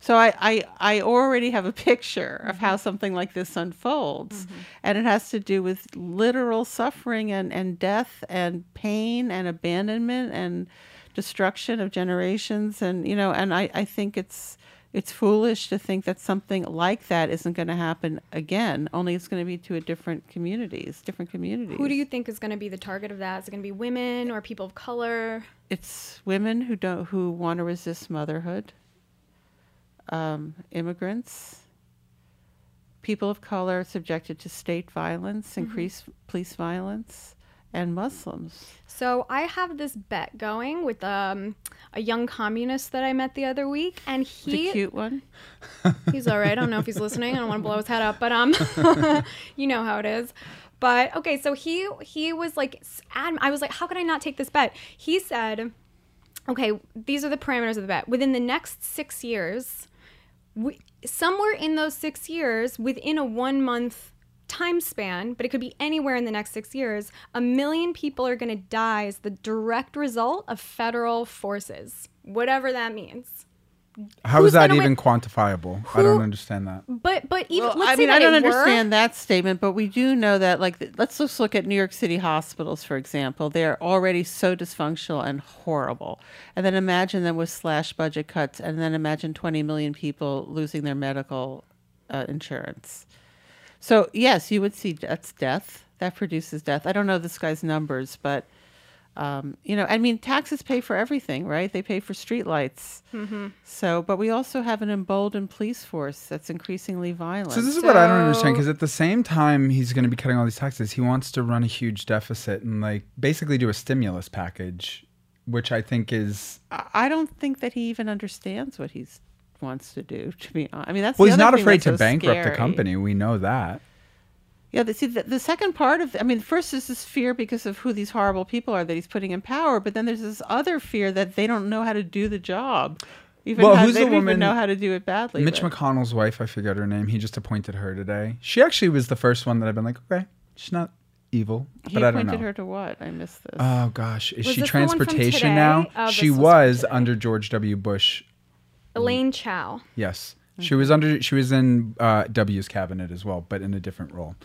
So I, I, I already have a picture of how mm-hmm. something like this unfolds. Mm-hmm. And it has to do with literal suffering and, and death and pain and abandonment and destruction of generations. And, you know, and I, I think it's, it's foolish to think that something like that isn't going to happen again, only it's going to be to a different communities, different communities. Who do you think is going to be the target of that? Is it going to be women or people of color? it's women who don't who want to resist motherhood um, immigrants people of color subjected to state violence increased police violence and muslims So I have this bet going with um, a young communist that I met the other week, and he the cute one he's all right. I don't know if he's listening. I don't want to blow his head up, but um, you know how it is. But okay, so he he was like, I was like, how could I not take this bet? He said, okay, these are the parameters of the bet. Within the next six years, we, somewhere in those six years, within a one month time span, but it could be anywhere in the next six years, a million people are going to die as the direct result of federal forces, whatever that means. How Who's is that even win? quantifiable? I don't understand that. But but even Well, let's I say mean, that I don't it were- understand that statement, but we do know that, like, let's just look at New York City hospitals, for example. They're already so dysfunctional and horrible. And then imagine them with slash budget cuts, and then imagine 20 million people losing their medical uh, insurance. So, yes, you would see that's death. That produces death. I don't know this guy's numbers, but. Um, you know, I mean, taxes pay for everything, right? They pay for streetlights. Mm-hmm. So, but we also have an emboldened police force that's increasingly violent. So this is what I don't understand because at the same time he's going to be cutting all these taxes, he wants to run a huge deficit and like basically do a stimulus package, which I think is I I don't think that he even understands what he wants to do. To be honest, I mean that's well, the he's not afraid to so bankrupt the company. We know that. Yeah, the, see the, the second part of I mean, first is this fear because of who these horrible people are that he's putting in power, but then there's this other fear that they don't know how to do the job. Even Well, how, who's they the don't even woman- know how to do it badly. Mitch but- McConnell's wife, I forget her name. He just appointed her today. She actually was the first one that I've been like, okay, she's not evil, he but I don't know. her to what? I missed this. Oh gosh, is Was she this the one from transportation now? Oh, she was was under George W. Bush. Elaine Chao. Yes, she was under. She was in uh, W's cabinet as well, but in a different role.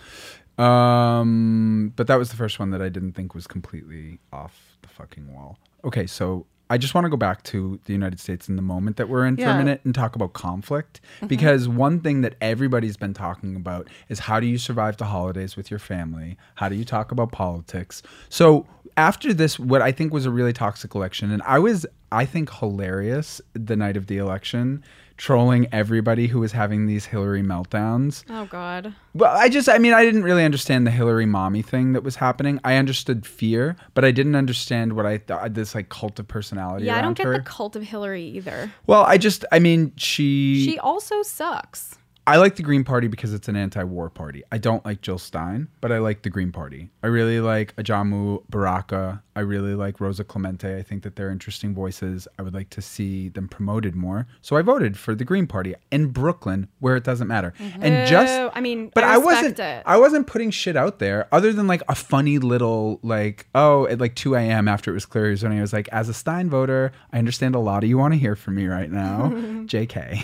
Um, but that was the first one that I didn't think was completely off the fucking wall. Okay, so I just want to go back to the United States in the moment that we're in for a minute and talk about conflict mm-hmm. because one thing that everybody's been talking about is how do you survive the holidays with your family? How do you talk about politics? So after this, what I think was a really toxic election, and I was, I think, hilarious the night of the election, trolling everybody who was having these Hillary meltdowns. Oh God. Well, I just, I mean, I didn't really understand the Hillary mommy thing that was happening. I understood fear, but I didn't understand what I thought this like cult of personality. Yeah, I don't get her. the cult of Hillary either. Well, I just, I mean, she, She also sucks. I like the Green Party because it's an anti-war party. I don't like Jill Stein, but I like the Green Party. I really like Ajamu Baraka. I really like Rosa Clemente. I think that they're interesting voices. I would like to see them promoted more. So I voted for the Green Party in Brooklyn, where it doesn't matter. And just, I mean, but I I, wasn't. it. I wasn't putting shit out there other than like a funny little like oh at like 2 a.m. after it was clear he was running. I was like, as a Stein voter, I understand a lot of you want to hear from me right now. Jk,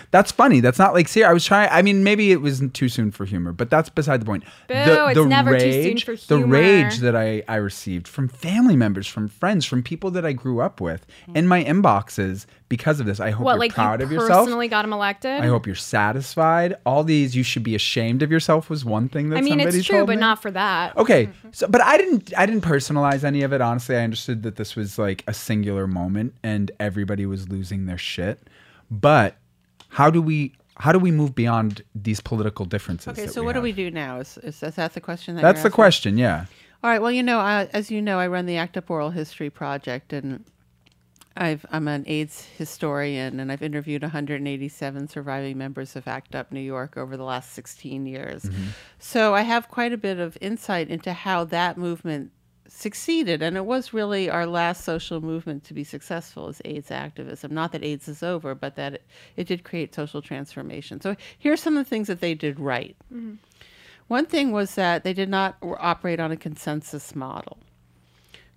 that's funny. That's not like serious. I was trying. I mean, maybe it wasn't too soon for humor, but that's beside the point. Boo, it's never too soon for humor. The rage that I I received from family members, from friends, from people that I grew up with in my inboxes because of this. I hope What, you're like proud you of yourself. personally got him elected? I hope you're satisfied. All these, you should be ashamed of yourself, was one thing that I mean, it's true, but me. not for that. Okay, so but I didn't, I didn't personalize any of it. Honestly, I understood that this was like a singular moment, and everybody was losing their shit. But how do we, how do we move beyond these political differences? okay, so what do we do now? Is, is, is that the question? That That's the asking? question. Yeah. All right. Well, you know, I, as you know, I run the Act Up Oral History Project, and I've, I'm an AIDS historian, and I've interviewed 187 surviving members of ACT UP New York over the last 16 years. Mm-hmm. So I have quite a bit of insight into how that movement succeeded, and it was really our last social movement to be successful is AIDS activism. Not that AIDS is over, but that it, it did create social transformation. So here's some of the things that they did right. Mm-hmm. One thing was that they did not operate on a consensus model.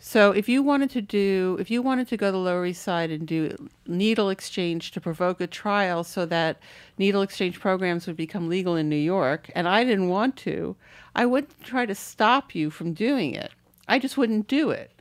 So if you wanted to do, if you wanted to go to the Lower East Side and do needle exchange to provoke a trial so that needle exchange programs would become legal in New York, and I didn't want to, I wouldn't try to stop you from doing it. I just wouldn't do it.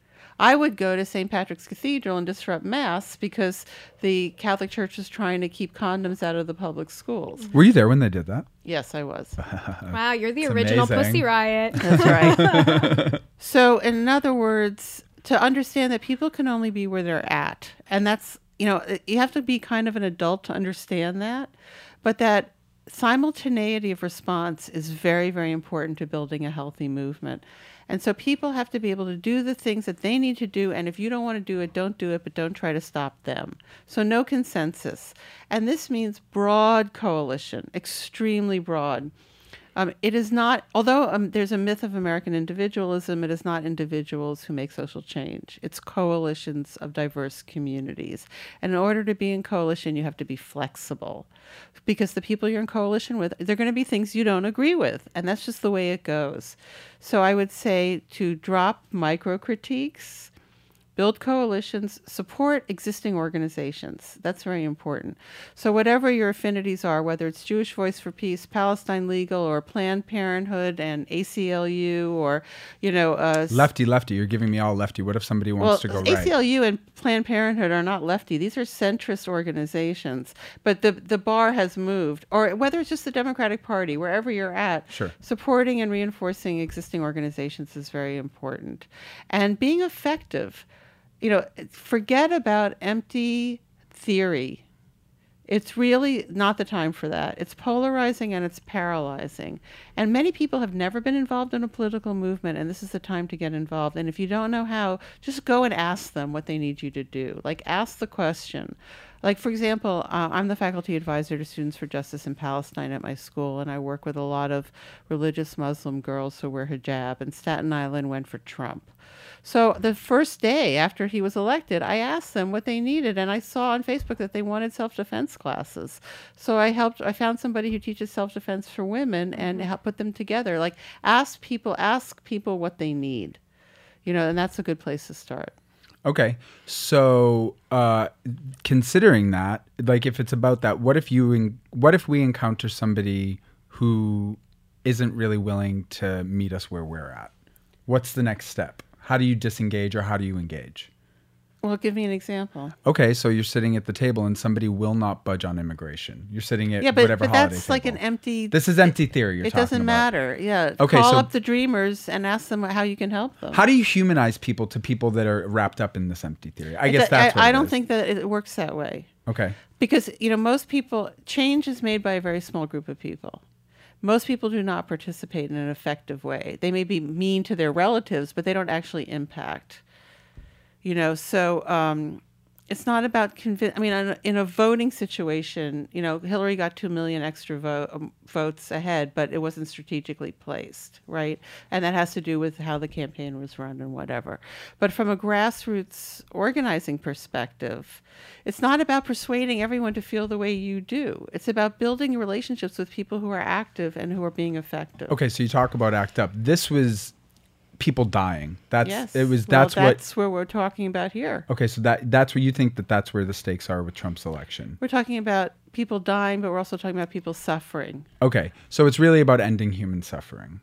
I would go to St. Patrick's Cathedral and disrupt Mass because the Catholic Church was trying to keep condoms out of the public schools. Were you there when they did that? Yes, I was. Wow, you're the It's original amazing. Pussy Riot. That's right. so, in other words, to understand that people can only be where they're at, and that's you know you have to be kind of an adult to understand that, but that simultaneity of response is very very important to building a healthy movement. And so people have to be able to do the things that they need to do. And if you don't want to do it, don't do it, but don't try to stop them. So, no consensus. And this means broad coalition, extremely broad. Um, it is not, although um, there's a myth of American individualism, it is not individuals who make social change. It's coalitions of diverse communities. And in order to be in coalition, you have to be flexible because the people you're in coalition with, they're going to be things you don't agree with. And that's just the way it goes. So I would say to drop micro critiques, build coalitions, support existing organizations. That's very important. So, whatever your affinities are, whether it's Jewish Voice for Peace, Palestine Legal, or Planned Parenthood and ACLU, or, you know, uh, Lefty, lefty. You're giving me all lefty. What if somebody well, wants to go right? ACLU and Planned Parenthood are not lefty. These are centrist organizations. But the the bar has moved, or whether it's just the Democratic Party, wherever you're at, Sure. supporting and reinforcing existing organizations is very important, and being effective. You know, forget about empty theory. It's really not the time for that. It's polarizing and it's paralyzing. And many people have never been involved in a political movement, and this is the time to get involved. And if you don't know how, just go and ask them what they need you to do. Like, ask the question. Like, for example, uh, I'm the faculty advisor to Students for Justice in Palestine at my school, and I work with a lot of religious Muslim girls who wear hijab, and Staten Island went for Trump. So the first day after he was elected, I asked them what they needed, and I saw on Facebook that they wanted self-defense classes. So I helped. I found somebody who teaches self-defense for women and help put them together. Like ask people, ask people what they need, you know, and that's a good place to start. Okay. So, uh, considering that, like, if it's about that, what if you, what if we encounter somebody who isn't really willing to meet us where we're at? What's the next step? How do you disengage or how do you engage? Well, give me an example. Okay, so you're sitting at the table and somebody will not budge on immigration. You're sitting at Yeah, but, whatever but holiday that's like an empty. This is empty theory. You're it doesn't about. matter. Yeah. Okay, Call so- up the dreamers and ask them how you can help them. How do you humanize people to people that are wrapped up in this empty theory? I It guess do- that's. what I, it don't is. think that it works that way. Okay. because you know most people change is made by a very small group of people most people do not participate in an effective way they may be mean to their relatives but they don't actually impact you know so um, it's not about convince i mean in a, voting situation you know hillary got 2 million extra vo- um, votes ahead but it wasn't strategically placed right? And that has to do with how the campaign was run and whatever. But from a grassroots organizing perspective it's not about persuading everyone to feel the way you do. It's about building relationships with people who are active and who are being effective. Okay, so you talk about act up. This was people dying. That's yes it was Well, that's what that's where we're talking about here Okay, so that that's where you think that that's where the stakes are with Trump's election. we're talking about people dying but we're also talking about people suffering Okay, so it's really about ending human suffering.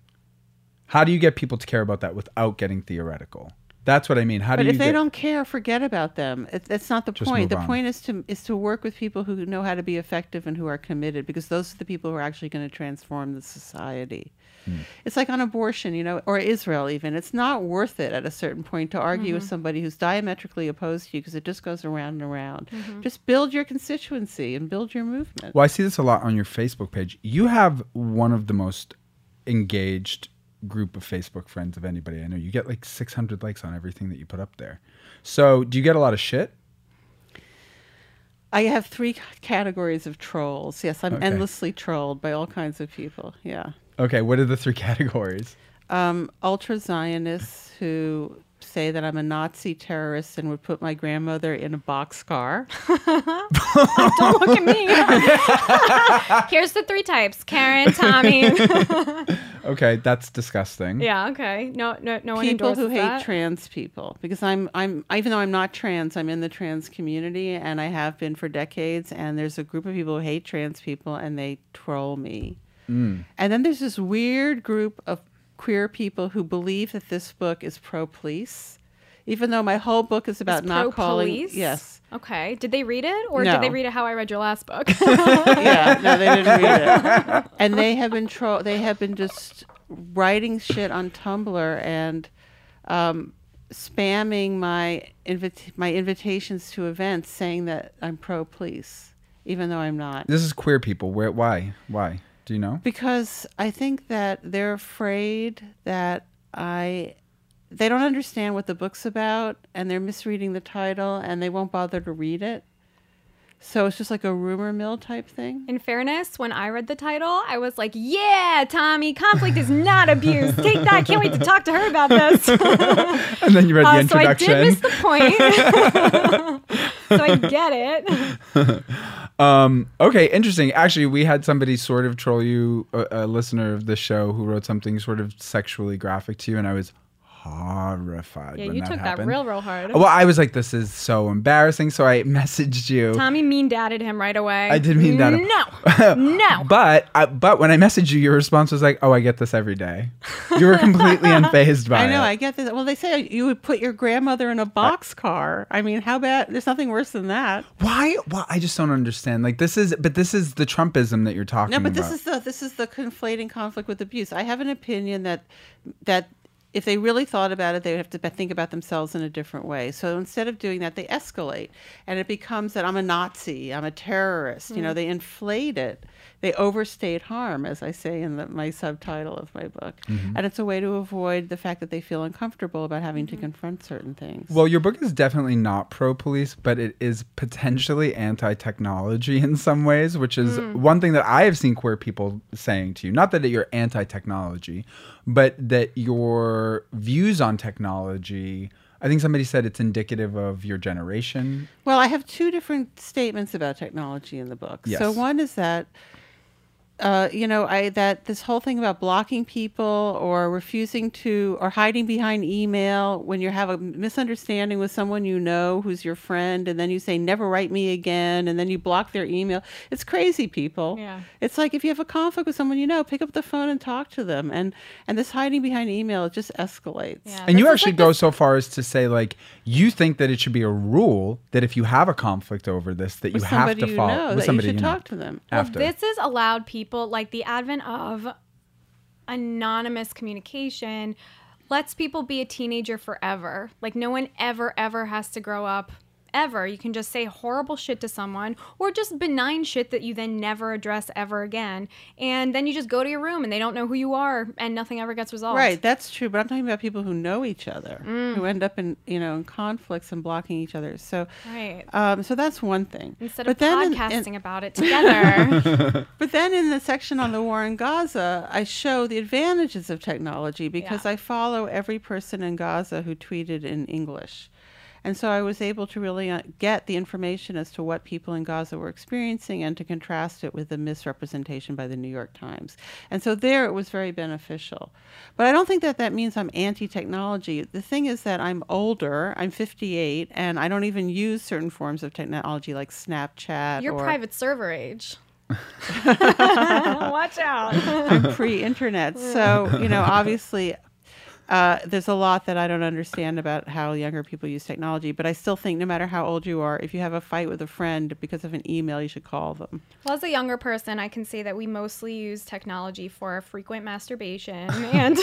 How do you get people to care about that without getting theoretical? That's what I mean. How But do you if they get- don't care, forget about them. It, that's not the Just point. The on. point is to is to work with people who know how to be effective and who are committed, because those are the people who are actually going to transform the society. Hmm. It's like on abortion, you know, or Israel even. It's not worth it at a certain point to argue with somebody who's diametrically opposed to you because it just goes around and around. Just build your constituency and build your movement. Well, I see this a lot on your Facebook page. You have one of the most engaged group of Facebook friends of anybody I know. You get like 600 likes on everything that you put up there. So, do you get a lot of shit? I have three categories of trolls. Yes, I'm Okay. endlessly trolled by all kinds of people. Yeah. Okay, what are the three categories? um, ultra Zionists who say that I'm a Nazi terrorist and would put my grandmother in a boxcar. Don't look at me. Here's the three types: Karen, Tommy. Okay, that's disgusting. yeah. Okay. No. No. No one people who endorses hate that. trans people because I'm I'm even though I'm not trans, I'm in the trans community and I have been for decades. And there's a group of people who hate trans people and they troll me. Mm. And then there's this weird group of queer people who believe that this book is pro police, even though my whole book is about It's not calling. pro-police? Yes. Okay. Did they read it, or No. did they read it how I read your last book? yeah, no, they didn't read it. And they have been tro- they have been just writing shit on Tumblr and um, spamming my invita- my invitations to events, saying that I'm pro police, even though I'm not. This is queer people. Where? Why? Why? Do you know? Because I think that they're afraid that I they don't understand what the book's about and they're misreading the title and they won't bother to read it. So it's just like a rumor mill type thing. In fairness, when I read the title, I was like, "Yeah, Tommy, conflict is not abuse. Take that. Can't wait to talk to her about this." And then you read the Uh, so I introduction. did miss the point. so I get it. Um, okay, interesting. Actually, we had somebody sort of troll you, a, a listener of the show, who wrote something sort of sexually graphic to you, and I was horrified. Yeah, when you that took that real, real hard. Well, I was like, "This is so embarrassing," so I messaged you. Tommy mean dadded him right away. I did mean dad him. No, no. But I, but when I messaged you, your response was like, "Oh, I get this every day." You were completely unfazed by it. I know, it. I get this. Well, they say you would put your grandmother in a box car. I mean, how bad? There's nothing worse than that. Why? Why? I just don't understand. Like this is, but this is the Trumpism that you're talking No, about. but this is the this is the conflating conflict with abuse. I have an opinion that that if they really thought about it, they would have to think about themselves in a different way. So instead of doing that, they escalate, and it becomes that I'm a Nazi, I'm a terrorist. You know, mm-hmm. they inflate it. They overstate harm, as I say in the, my subtitle of my book, and it's a way to avoid the fact that they feel uncomfortable about having to confront certain things. Well, your book is definitely not pro police, but it is potentially anti technology in some ways, which is Hmm. one thing that I have seen queer people saying to you. Not that you're anti technology, but that your views on technology. I think somebody said it's indicative of your generation. Well, I have two different statements about technology in the book. So one is that uh, you know, I that this whole thing about blocking people or refusing to or hiding behind email when you have a misunderstanding with someone you know who's your friend and then you say never write me again and then you block their email. It's crazy, people. Yeah. It's like if you have a conflict with someone you know, pick up the phone and talk to them. And and this hiding behind email it just escalates. Yeah, And you actually like go this- so far as to say, like, you think that it should be a rule that if you have a conflict over this, that you have somebody to you follow know, with that somebody you should know. talk to them. after. Well, this has allowed people like the advent of anonymous communication lets people be a teenager forever. Like no one ever ever has to grow up ever. You can just say horrible shit to someone or just benign shit that you then never address ever again. And then you just go to your room and they don't know who you are and nothing ever gets resolved. Right, that's true. But I'm talking about people who know each other, Mm. who end up in you know in conflicts and blocking each other. So, Right. um, so that's one thing. Instead but of then in- podcasting in- about it together. but then in the section on the war in Gaza, I show the advantages of technology because Yeah. I follow every person in Gaza who tweeted in English. And so I was able to really uh, get the information as to what people in Gaza were experiencing and to contrast it with the misrepresentation by the New York Times. And so there it was very beneficial. But I don't think that that means I'm anti technology. The thing is that I'm older, I'm 58, and I don't even use certain forms of technology like Snapchat You're or private server age. Watch out. I'm pre-internet, so you know, obviously, uh, there's a lot that I don't understand about how younger people use technology. But I still think, no matter how old you are, if you have a fight with a friend because of an email, you should call them. Well, as a younger person, I can say that we mostly use technology for frequent masturbation and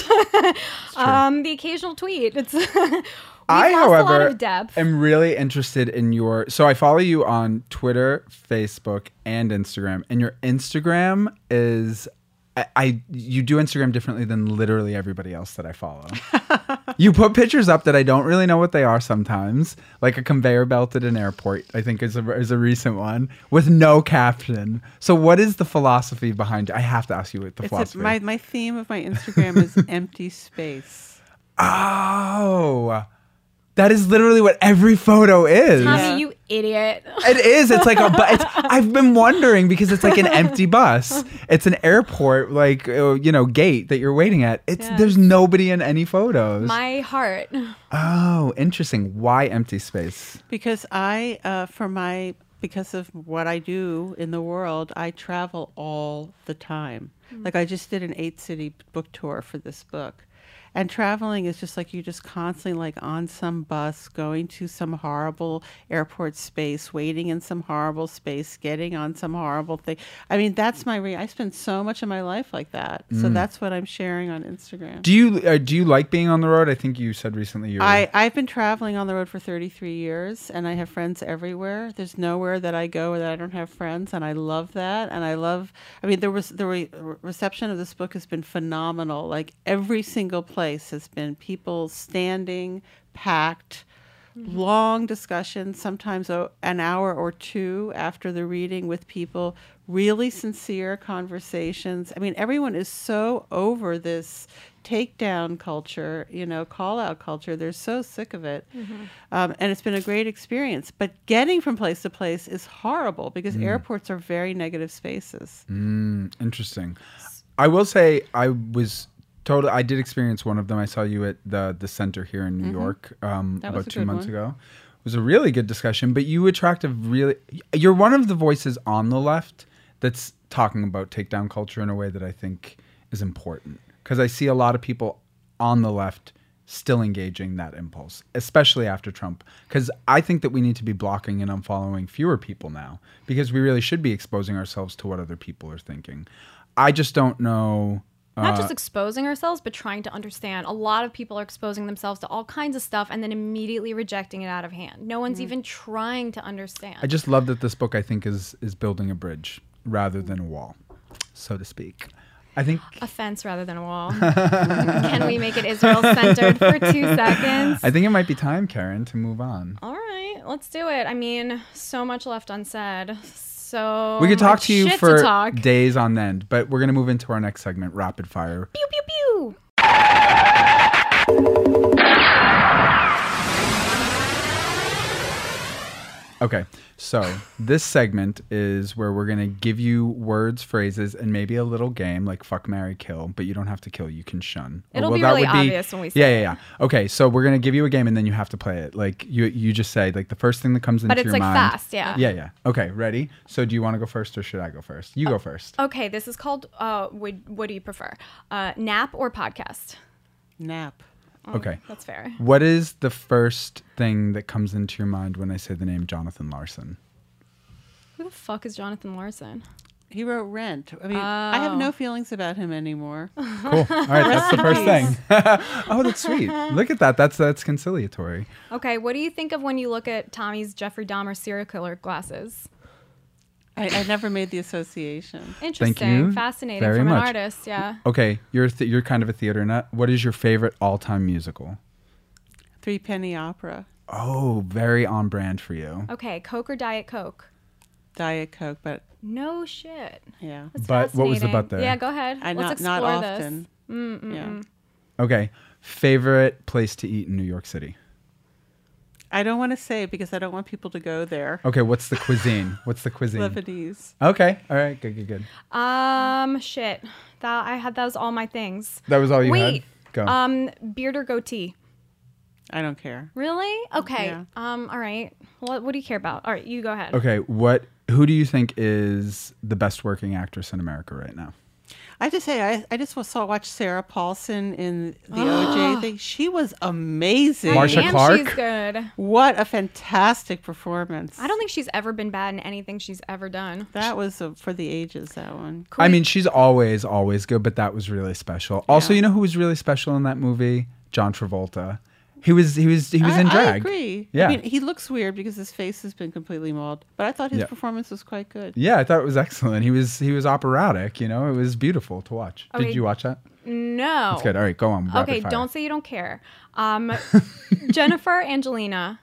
um, the occasional tweet. It's I, however, a lot of depth. am really interested in your. So I follow you on Twitter, Facebook, and Instagram, and your Instagram is. I, I you do Instagram differently than literally everybody else that I follow. you put pictures up that I don't really know what they are sometimes, like a conveyor belt at an airport. I think is a is a recent one with no caption. So what is the philosophy behind? It? I have to ask you what the It's a, philosophy. my my theme of my Instagram is empty space. oh, that is literally what every photo is. Tommy, Yeah. you idiot. It is. It's like a. Bu- it's, I've been wondering because it's like an empty bus. It's an airport, like uh, you know, gate that you're waiting at. It's Yes. there's nobody in any photos. My heart. oh, interesting. Why empty space? because I, uh, for my, because of what I do in the world, I travel all the time. Like I just did an eight city book tour for this book. And traveling is just like you're just constantly like on some bus, going to some horrible airport space, waiting in some horrible space, getting on some horrible thing. I mean, that's my re- I spend so much of my life like that. So that's what I'm sharing on Instagram. Do you uh, do you like being on the road? I think you said recently you. I, I've been traveling on the road for 33 years and I have friends everywhere. There's nowhere that I go that I don't have friends and I love that. And I love, I mean, there was the re- reception of this book has been phenomenal. Like every single place has been people standing, packed, long discussions, sometimes o- an hour or two after the reading with people, really sincere conversations. I mean, everyone is so over this takedown culture, you know, call out culture. They're so sick of it. Um, and it's been a great experience. But getting from place to place is horrible because airports are very negative spaces. Mm, interesting. I will say I was totally. I did experience one of them. I saw you at the the center here in New York um, Mm-hmm. That was about two months one. ago. It was a really good discussion. But you attract a really. You're one of the voices on the left that's talking about takedown culture in a way that I think is important because I see a lot of people on the left still engaging that impulse, especially after Trump. Because I think that we need to be blocking and unfollowing fewer people now because we really should be exposing ourselves to what other people are thinking. I just don't know. Not uh, just exposing ourselves, but trying to understand. A lot of people are exposing themselves to all kinds of stuff and then immediately rejecting it out of hand. No one's even trying to understand. I just love that this book I think is is building a bridge rather than a wall, so to speak. I think a fence rather than a wall. Can we make it Israel centered for two seconds? I think it might be time, Karen, to move on. All right, let's do it. I mean, so much left unsaid. So we could talk to you for to days on end, but we're gonna move into our next segment, rapid fire. Pew pew pew. Okay, so this segment is where we're gonna give you words, phrases, and maybe a little game like fuck, marry, kill. But you don't have to kill; you can shun. It'll be that really would obvious when we say Yeah, yeah, yeah. Okay, so we're gonna give you a game, and then you have to play it. Like you, you just say like the first thing that comes into But it's your like mind. fast, yeah. Yeah, yeah. Okay, ready? So do you want to go first, or should I go first? You go first. Okay, this is called. Uh, would what do you prefer? Uh, nap or podcast? Nap. Mm, okay. That's fair. What is the first thing that comes into your mind when I say the name Jonathan Larson? Who the fuck is Jonathan Larson? He wrote Rent. I mean, I have no oh. feelings about him anymore. Cool. All right, that's the first thing. oh, that's sweet. Look at that. That's that's conciliatory. Okay, what do you think of when you look at Tommy's Jeffrey Dahmer serial killer glasses? I, I never made the association. Interesting, you fascinating very from an much. artist. Yeah. Okay, you're th- you're kind of a theater nut. What is your favorite all-time musical? Threepenny Opera, Oh, very on brand for you. Okay, Coke or Diet Coke? Diet Coke, but No shit. yeah, That's But what was the fascinating. but there? Yeah, go ahead. I Let's not explore not this. often. Mm, mm, yeah, mm. Okay, favorite place to eat in New York City. I don't want to say because I don't want people to go there. Okay, what's the cuisine? What's the cuisine? Lebanese. Okay, all right, good, good, good. Um, shit. That I had. That was all my things. That was all you Wait. had. Go. Um, beard or goatee? I don't care. Really? Okay. Yeah. Um. All right. What What do you care about? All right, you go ahead. okay, what? Who do you think is the best working actress in America right now? I have to say, I, I just saw watch Sarah Paulson in the OJ thing. She was amazing. Marcia and Clark? she's good. What a fantastic performance. I don't think she's ever been bad in anything she's ever done. that was uh for the ages. That one. I mean, she's always, always good, but that was really special. Also, Yeah. you know who was really special in that movie? John Travolta. He was he was he was I, in drag. I agree. Yeah. I mean, he looks weird because his face has been completely mauled, but I thought his Yeah. performance was quite good. Yeah, I thought it was excellent. He was he was operatic. You know, it was beautiful to watch. Okay. Did you watch that? No. That's good. All right, go on. Okay, fire. don't say you don't care. Um, Jennifer Angelina.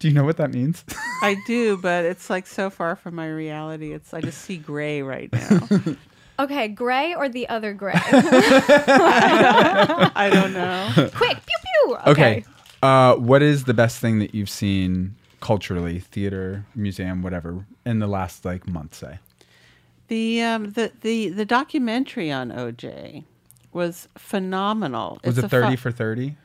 Do you know what that means? I do, but it's like so far from my reality. It's I just see gray right now. Okay, Gray or the other Gray? I don't know. Quick, pew pew. Okay. okay. Uh, what is the best thing that you've seen culturally, theater, museum, whatever, in the last like month, say? The um the the the documentary on OJ was phenomenal. Was It's it a fu- thirty for thirty?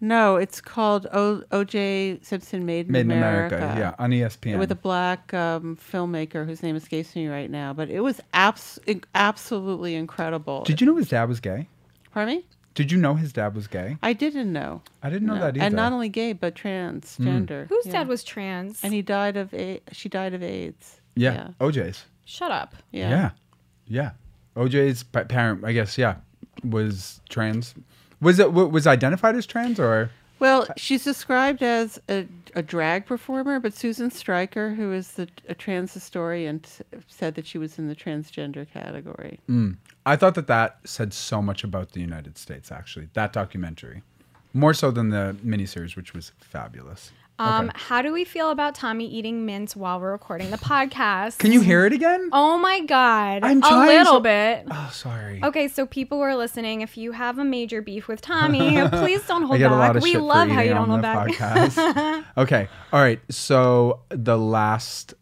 No, it's called o- OJ Simpson Made in Made in America. America. Yeah, on ESPN. With a black um, filmmaker whose name escapes me right now, but it was abs- absolutely incredible. Did you know his dad was gay? Pardon me? Did you know his dad was gay? I didn't know. I didn't know No. that either. And not only gay, but transgender. Whose Yeah. dad was trans? And he died of a- she died of AIDS. yeah, Yeah. OJ's. Shut up. Yeah. Yeah. yeah, OJ's parent, I guess, yeah, was trans. Was it was identified as trans or? Well, she's described as a, a drag performer, but Susan Stryker, who is the, a trans historian, said that she was in the transgender category. Hmm. I thought that that said so much about the United States. Actually, that documentary, more so than the miniseries, which was fabulous. Um, Okay. how do we feel about Tommy eating mints while we're recording the podcast? Can you hear it again? Oh my god. I'm a little so- bit. Oh, sorry. Okay, so people who are listening, if you have a major beef with Tommy, please don't hold back. we love how you don't on hold back. okay. All right. So the last,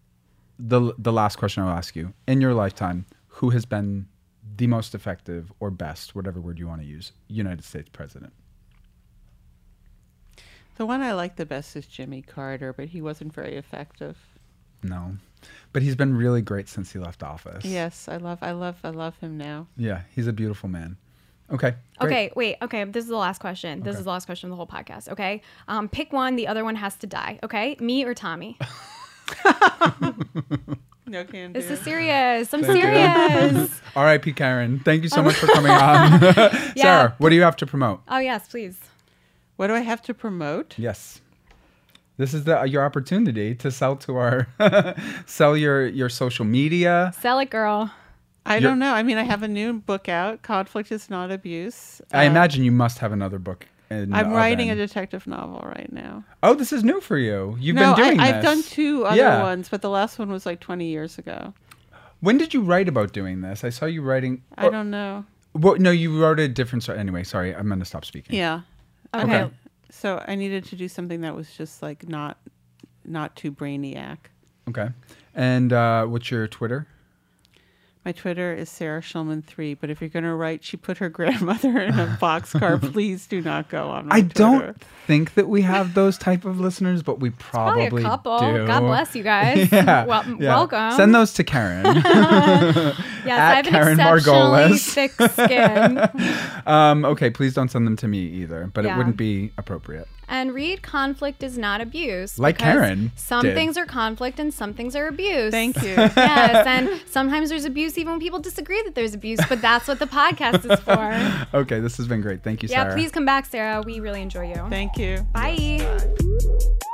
the the last question I'll ask you in your lifetime, who has been the most effective or best, whatever word you want to use, United States president? The one I like the best is Jimmy Carter, but he wasn't very effective. No, but he's been really great since he left office. Yes, I love, I love, I love him now. Yeah, he's a beautiful man. Okay. great. Okay, wait. Okay, this is the last question. This Okay. is the last question of the whole podcast. Okay, um, pick one. The other one has to die. Okay, me or Tommy. No can This is serious. I'm Thank you. serious. R.I.P. Karen. Thank you so much for coming on. Sarah, what do you have to promote? oh yes, please. What do I have to promote? Yes. This is the your opportunity to sell to our sell your your social media. Sell it, girl. I You're- don't know. I mean, I have a new book out. Conflict is not abuse. I Uh, imagine you must have another book. In I'm the writing a detective novel right now. Oh, this is new for you. You've no, been doing I, this. I've done two other Yeah. ones, but the last one was like 20 years ago. When did you write about doing this? I saw you writing. I or- don't know. Well, no, you wrote a different story. Anyway, sorry, I'm gonna stop speaking. Yeah. Okay. Okay. So I needed to do something that was just like not, not too brainiac. Okay. And uh, what's your Twitter? My Twitter is Sarah Schulman3, But if you're gonna write, she put her grandmother in a boxcar. please do not go on. My I Twitter. don't think that we have those type of listeners, but we Probably probably, a couple. do. God bless you guys. Yeah, Well, yeah. Welcome. Send those to Karen. Yes, at I have an Karen exceptionally Margolis. thick skin. um, okay, please don't send them to me either, but it wouldn't be appropriate. And read conflict is not abuse. Like because Karen Some did. things are conflict and some things are abuse. Thank you. yes, and sometimes there's abuse even when people disagree that there's abuse, but that's what the podcast is for. Okay, this has been great. Thank you, yeah, Sarah. Yeah. Please come back, Sarah. We really enjoy you. Thank you. Bye.